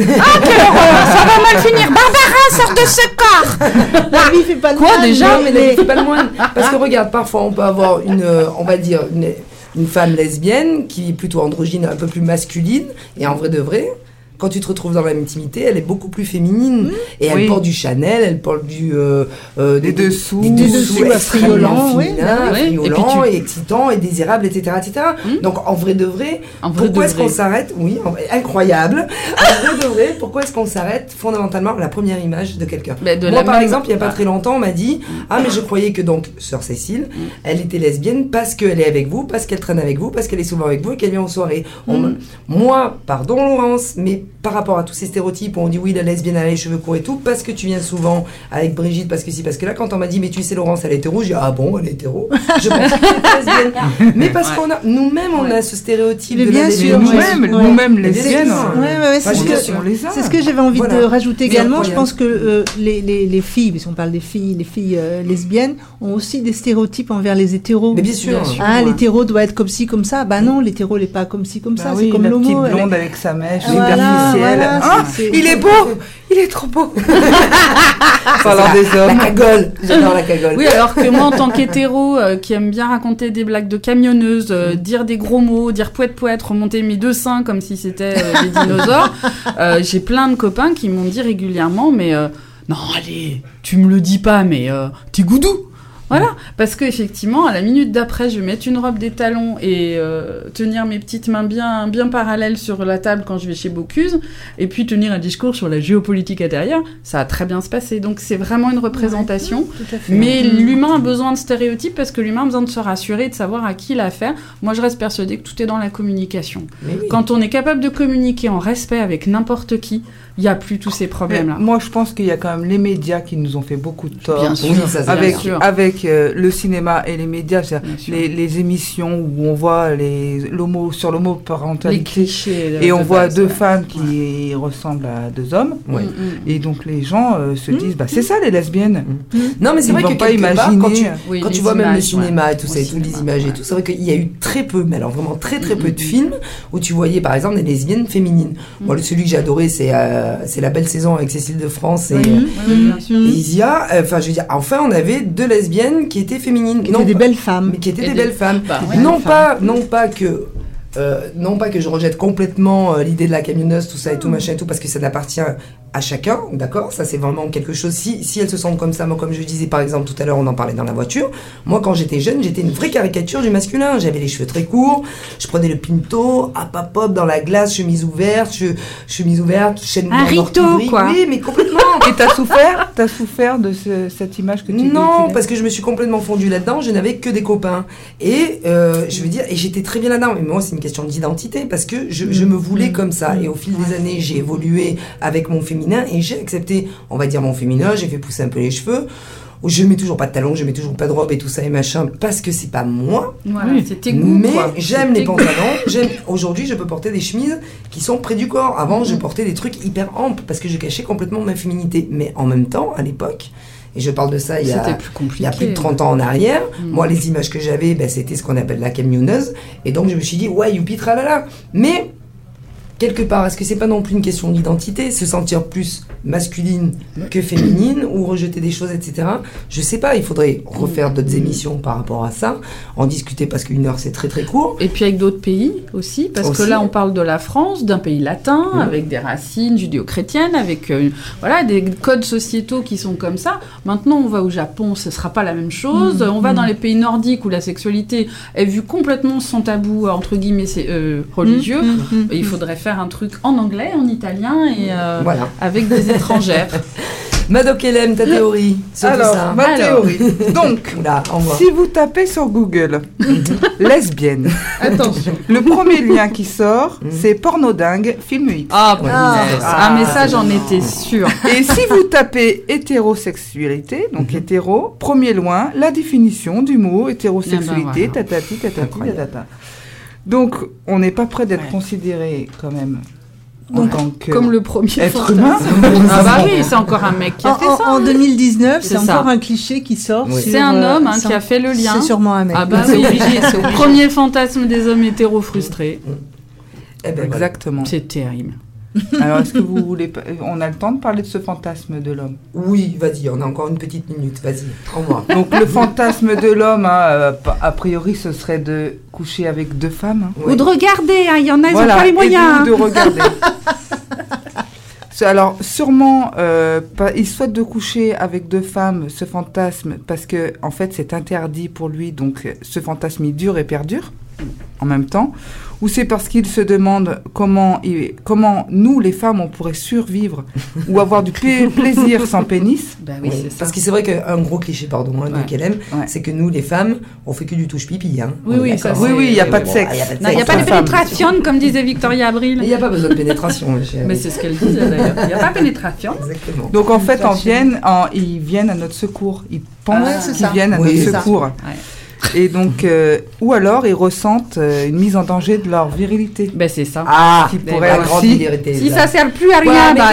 finir. Barbara, sors de ce corps La vie fait pas le Quoi, moine, déjà Non, mais la Bible fait pas le moine. Parce que regarde, parfois on peut avoir une, euh, on va dire, une, une femme lesbienne qui est plutôt androgyne, un peu plus masculine, et en vrai de vrai. Quand tu te retrouves dans l'intimité, elle est beaucoup plus féminine. Et elle Oui. porte du Chanel, elle porte du. euh, euh, Des dessous. Des Des dessous dessous extrêmement oui, bah oui. Et tu- excitants et désirables, etc. etc. Hmm. Donc en vrai de vrai, En vrai pourquoi est-ce qu'on s'arrête? Oui, en vrai- incroyable. en vrai de vrai, pourquoi est-ce qu'on s'arrête? Fondamentalement à la première image de quelqu'un Moi, la par même- exemple, il n'y a pas Ah. très longtemps, on m'a dit Ah, mais je croyais que donc, sœur Cécile, elle était lesbienne parce qu'elle est avec vous, parce qu'elle traîne avec vous, parce qu'elle est souvent avec vous et qu'elle vient aux soirées. On me- Moi, pardon Laurence, mais par rapport à tous ces stéréotypes où on dit oui, la lesbienne, elle a les cheveux courts et tout, parce que tu viens souvent avec Brigitte, parce que si, parce que là, quand on m'a dit Mais tu sais, Laurence, elle est hétéro, j'ai dit Ah bon, elle est hétéro? Je pense qu'elle est lesbienne. Mais parce Ouais. qu'on a, nous-mêmes, on Ouais. a ce stéréotype Mais de bien sûr. Nous-mêmes, Ouais. nous-mêmes lesbiennes. c'est ce que- j'avais envie Voilà. de rajouter également. Je pense que euh, les, les, les filles, puisqu'on parle des filles, les filles euh, lesbiennes ont aussi des stéréotypes envers les hétéros. Mais bien sûr. Bien sûr. Ah, Ouais. l'hétéro doit être comme ci, comme ça. Bah non, l'hétéro n'est pas comme ci, comme Bah ça. oui, c'est comme l'homo. petite elle est- blonde avec sa mèche voilà, voilà, Ah, c'est- c'est- il est beau Il est trop beau Parlant la, des La hommes. cagole. J'adore la cagole. Oui, alors que moi, en tant qu'hétéro, euh, qui aime bien raconter des blagues de camionneuse, euh, dire des gros mots, dire poète poète, remonter mes deux seins comme si c'était euh, des dinosaures, euh, j'ai plein de copains qui m'ont dit régulièrement, mais euh, non, allez, tu me le dis pas, mais euh, t'es goudou. Voilà, parce que effectivement, à la minute d'après, je vais mettre une robe des talons et euh, tenir mes petites mains bien, bien parallèles sur la table quand je vais chez Bocuse, et puis tenir un discours sur la géopolitique intérieure, ça va très bien se passer. Donc c'est vraiment une représentation. Mais Mm. l'humain a besoin de stéréotypes parce que l'humain a besoin de se rassurer, de savoir à qui il a affaire. Moi, je reste persuadée que tout est dans la communication. Oui. Quand on est capable de communiquer en respect avec n'importe qui, il n'y a plus tous ces problèmes-là. Moi, je pense qu'il y a quand même les médias qui nous ont fait beaucoup de tort. Bien sûr, Oui, ça, c'est avec, bien sûr. avec euh, le cinéma et les médias, les, les émissions où on voit les, l'homo, sur les l'homoparentalité clichés. de- et de on voit base, deux ouais. femmes qui ressemblent à deux hommes. Ouais. Mm, mm. Et donc les gens euh, se disent, bah, c'est ça les lesbiennes. Non, mais c'est Ils vrai que pas quelque part, imaginer. quand tu, Oui, quand les tu vois même le cinéma et tout ça, et toutes les images et tout, c'est vrai qu'il y a eu très peu, mais alors vraiment très très Mm, peu mm, de films où tu voyais par exemple des lesbiennes féminines. Moi, le- celui que j'ai adoré, c'est euh, c'est La Belle Saison avec Cécile de France et, Oui. euh, Oui, et Isia. Euh, Enfin, je veux dire, enfin, on avait deux lesbiennes qui étaient féminines. Qui Non, étaient des belles femmes. mais qui étaient des des- belles femmes. Ouais. non pas, non pas que, euh, non pas que je rejette complètement euh, l'idée de la camionneuse, tout ça et tout machin et tout, parce que ça n'appartient à chacun, d'accord? Ça c'est vraiment quelque chose. Si, si elles se sentent comme ça, moi comme je disais par exemple tout à l'heure, on en parlait dans la voiture. Moi quand j'étais jeune, j'étais une vraie caricature du masculin. J'avais les cheveux très courts, je prenais le pinto, hop hop hop dans la glace, chemise ouverte, che- chemise ouverte, chaîne Un rito, quoi. Oui, mais complètement. Et t'as souffert T'as souffert de ce- cette image que tu Non, parce que je me suis complètement fondue là-dedans. Je n'avais que des copains. Et euh, je veux dire, et j'étais très bien là-dedans. Mais moi, c'est une question d'identité parce que je, je me voulais comme ça. Et au fil des années, j'ai évolué avec mon féminin et j'ai accepté, on va dire, mon féminin. J'ai fait pousser un peu les cheveux. Je mets toujours pas de talons, je mets toujours pas de robe et tout ça et machin parce que c'est pas moi. Voilà, c'était goût, Mais j'aime les pantalons. J'aime. Aujourd'hui, je peux porter des chemises qui sont près du corps. Avant, je portais des trucs hyper amples parce que je cachais complètement ma féminité. Mais en même temps, à l'époque, et je parle de ça il y a C'était plus compliqué. il y a plus de 30 ans en arrière, Mm. moi, les images que j'avais, ben, c'était ce qu'on appelle la camionneuse. Et donc, je me suis dit, ouais, youpi, tralala. Mais, quelque part, est-ce que c'est pas non plus une question d'identité Se sentir plus masculine que féminine ou rejeter des choses, etc. Je sais pas, il faudrait refaire d'autres émissions par rapport à ça, en discuter parce qu'une heure, c'est très très court. Et puis avec d'autres pays aussi, parce Aussi. que là on parle de la France, d'un pays latin, Mhm. avec des racines judéo-chrétiennes, avec euh, voilà des codes sociétaux qui sont comme ça. Maintenant on va au Japon, ce sera pas la même chose. Mhm. On va dans les pays nordiques où la sexualité est vue complètement sans tabou entre guillemets euh, religieux. Mmh, mmh, Il mmh. faudrait faire faire un truc en anglais, en italien et euh, Voilà. avec des étrangères. Madoc Elem, ta théorie sur tout Alors, ça ma Alors. théorie. Donc, Oula, si vous tapez sur Google lesbienne, Attention. le premier lien qui sort, Mhm. c'est porno dingue, film X. Ah, Ouais. Ah, ah, mais ça, j'en étais sûre. Et si vous tapez hétérosexualité, donc Mhm. hétéro, premier loin, la définition du mot hétérosexualité, Eh ben, voilà. tatati, tatati, tatata. Donc, on n'est pas prêt d'être Ouais. considéré quand même en tant que Comme le premier être fantasme. humain. Ah bah oui, c'est encore un mec qui a En, fait en- ça. en 2019, C'est c'est encore un cliché qui sort. Oui. C'est un euh, homme hein, qui a fait le lien. C'est sûrement un mec. Ah bah C'est oui, obligé, c'est obligé. premier fantasme des hommes hétéros frustrés. Eh ben. Exactement. C'est terrible. Alors, est-ce que vous voulez. pas- On a le temps de parler de ce fantasme de l'homme? Oui, vas-y, on a encore une petite minute, vas-y, envoie. Donc, le fantasme de l'homme, hein, euh, a priori, ce serait de coucher avec deux femmes. hein. Oui. de regarder, hein, il y en a, ils Voilà, ont pas les moyens. de, de regarder. C'est- Alors, sûrement, euh, il souhaite de coucher avec deux femmes, ce fantasme, parce que, en fait, c'est interdit pour lui, donc euh, ce fantasme, il dure et perdure en même temps. Ou c'est parce qu'il se demande comment, comment nous, les femmes, on pourrait survivre ou avoir du pla- plaisir sans pénis? Bah oui, Oui, c'est ça. parce que c'est vrai qu'un gros cliché, pardon, hein, de Ouais. KLM, Ouais. c'est que nous, les femmes, on fait que du touche-pipi. Hein. Oui, oui, ça. Oui, oui, il n'y a pas de Bon, sexe. Il n'y a pas de Non, Il n'y a sexe. pas de Femme. pénétration, comme disait Victoria Abril. Il n'y a pas besoin de pénétration. Mais c'est ce qu'elle disait d'ailleurs. Il n'y a pas pénétration. Exactement. Donc, en fait, en Fâché. viennent, en- ils viennent à notre secours. Ils pensent c'est qu'ils viennent à Oui, notre secours. Et donc, euh, ou alors, ils ressentent euh, une mise en danger de leur virilité. Ben c'est ça. Ah, Qui la pourrait aussi- vérité, Si ça. ça sert plus à rien, bah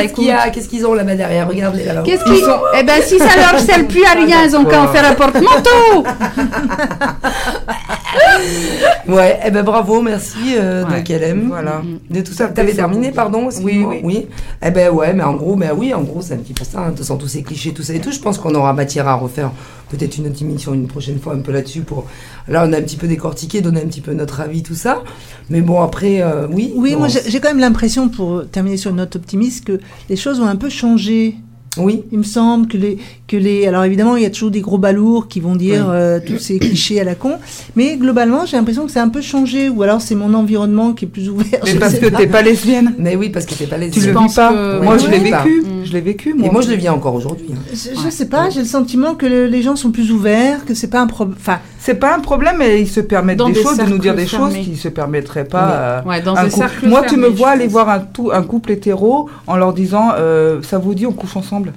qu'est-ce qu'ils ont là-bas derrière Regarde-les là. Qu'est-ce qu'ils ont Eh ben si ça leur sert plus à rien, ils ont qu'à en faire un porte-manteau. Ouais, eh ben bravo, merci euh, Ouais. de KLM. Voilà. De tout ça. T'avais terminé, pardon excuse-moi. Oui, oui. Eh ben ouais, mais en gros, ben oui, en gros, c'est un petit peu ça. Hein, de toute façon, tous ces clichés, tout ça et tout. Je pense qu'on aura matière à refaire peut-être une autre émission une prochaine fois un peu là-dessus. Pour là, on a un petit peu décortiqué, donné un petit peu notre avis, tout ça. Mais bon, après, euh, oui. Oui, bon, moi j'ai j'ai quand même l'impression, pour terminer sur une note optimiste, que les choses ont un peu changé. Oui. Il me semble que les, que les. Alors évidemment, il y a toujours des gros balourds qui vont dire Oui. euh, tous ces clichés à la con. Mais globalement, j'ai l'impression que c'est un peu changé. Ou alors c'est mon environnement qui est plus ouvert. Mais parce que t'es pas lesbienne. Mais oui, parce que t'es pas les. Tu le vis pas. que- Moi, Oui, je l'ai vécu. Je l'ai vécu. Et moi, je le vis encore aujourd'hui. hein. Je, je sais pas, j'ai le sentiment que le- les gens sont plus ouverts, que c'est pas un problème. Enfin, C'est pas un problème, mais ils se permettent des, des choses, de nous dire des cercles choses fermés. qui se permettraient pas. euh, Ouais, dans un des couple. cercles Moi, tu me fermés, vois aller voir un, tout, un couple hétéro en leur disant euh, ça vous dit on couche ensemble.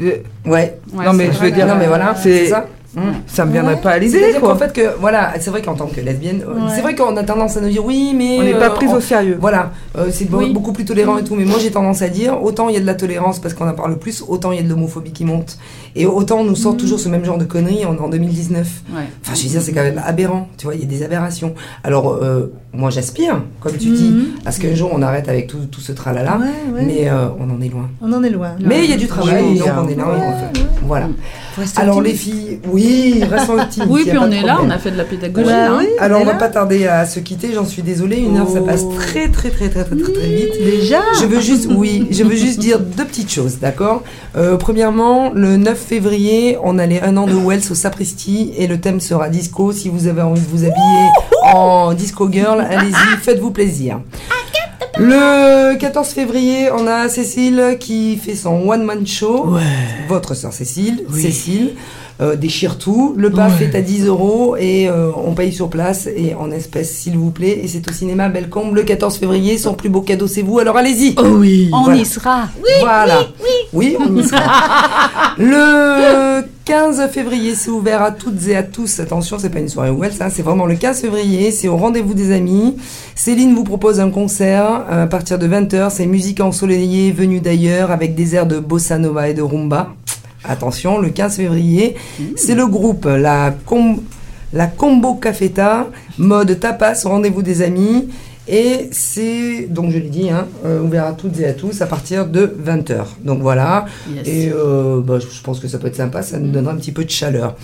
Euh, Ouais. Ouais, non mais je veux dire, non, mais voilà, c'est c'est ça. ça me viendrait Ouais. pas à l'idée C'est-à-dire quoi. qu'en fait que voilà, c'est vrai qu'en tant que lesbienne, euh, Ouais. c'est vrai qu'on a tendance à nous dire oui, mais on n'est pas euh, pris on- au sérieux. Voilà, euh, c'est Oui. beaucoup plus tolérant et tout, mais moi j'ai tendance à dire autant il y a de la tolérance parce qu'on en parle plus, autant il y a de l'homophobie qui monte. Et autant on nous sort toujours ce même genre de conneries en, en 2019. Ouais. Enfin, je veux dire, c'est quand même aberrant, tu vois, il y a des aberrations. Alors, euh, moi j'aspire, comme tu dis, Mhm. à ce qu'un jour on arrête avec tout, tout ce tralala, ouais, ouais. mais euh, on en est loin. on en est loin. Mais il y a du travail, donc hein. on est là, Ouais, on fait. ouais. Voilà. Alors les filles, oui, Oui, a puis on est là, on a fait de la pédagogie. Bah hein. oui, Alors, on va là. pas tarder à se quitter, j'en suis désolée. Une heure, ça Oh. passe très, très, très, très, très, très, très vite. Déjà Je veux juste, oui, je veux juste dire deux petites choses, d'accord? Euh, Premièrement, le 9 février, on a les 1 an de Wells au Sapristi et le thème sera disco. Si vous avez envie de vous habiller en disco girl, allez-y, faites-vous plaisir. Le 14 février, on a Cécile qui fait son one-man show. Votre sœur Cécile, Cécile, euh, déchire tout. Le PAF est à 10 euros et euh, on paye sur place et en espèces, s'il vous plaît. Et c'est au cinéma Bellecombe le 14 février. Son plus beau cadeau, c'est vous. Alors allez-y. Oh oui On Voilà. y sera. voilà. Oui, on y sera. le 15 février, c'est ouvert à toutes et à tous. Attention, c'est pas une soirée Wells, hein, c'est vraiment le 15 février. C'est au rendez-vous des amis. Céline vous propose un concert euh, à partir de 20h. C'est musique ensoleillée venue d'ailleurs avec des airs de bossa nova et de rumba. Attention, le 15 février, c'est le groupe La, Com- la Combo Cafeta, mode tapas rendez-vous des amis. Et c'est, donc je l'ai dit, hein, euh, ouvert à toutes et à tous à partir de 20h. Donc voilà. Yes. Et euh, bah, je pense que ça peut être sympa, ça nous donnera un petit peu de chaleur.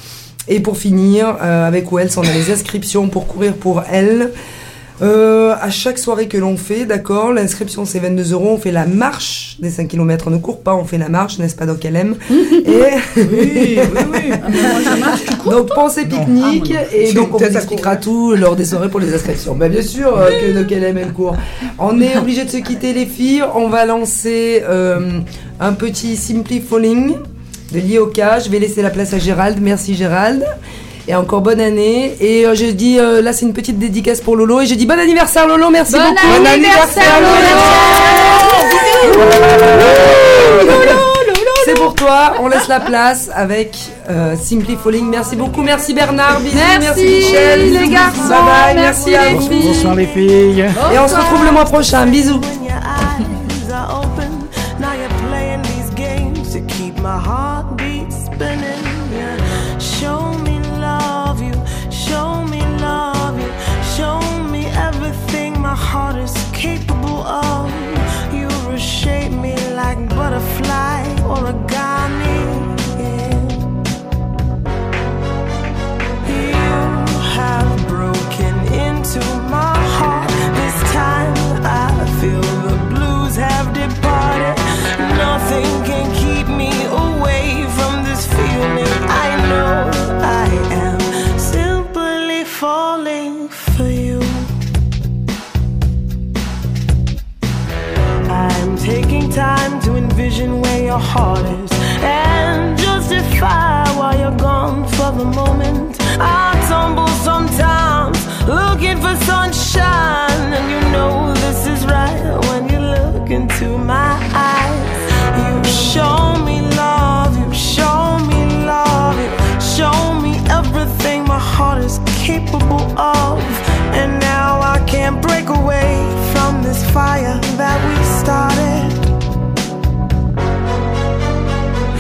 Et pour finir, euh, avec Wells, on a les inscriptions pour courir pour elle. Euh, à chaque soirée que l'on fait, d'accord, l'inscription c'est 22 euros, on fait la marche des 5 km, on ne court pas, on fait la marche, n'est-ce pas, donc elle aime. et... Oui, oui, oui. donc pensée pique-nique, Ah, et donc on vous expliquera tout lors des soirées pour les inscriptions. Bah, bien sûr euh, que donc elle aime, elle court. On est obligé de se quitter les filles, on va lancer euh, un petit Simply Falling de Lioka, je vais laisser la place à Gérald, merci Gérald. Et encore bonne année. Et euh, je dis, euh, là c'est une petite dédicace pour Lolo. Et je dis bon anniversaire Lolo, merci Bon beaucoup. anniversaire, C'est pour toi, on laisse la place avec euh, Simply Falling. Merci beaucoup, merci Bernard, bisous, merci, Merci, Michel, les garçons, bye bye, merci merci à les vous. filles. Bonsoir les filles. Et on se retrouve le mois prochain, bisous. imagine where your heart is and justify why you're gone for the moment. I tumble sometimes looking for sunshine, and you know this is right when you look into my eyes. You show me love, you show me love, you show me everything my heart is capable of, and now I can't break away from this fire that we.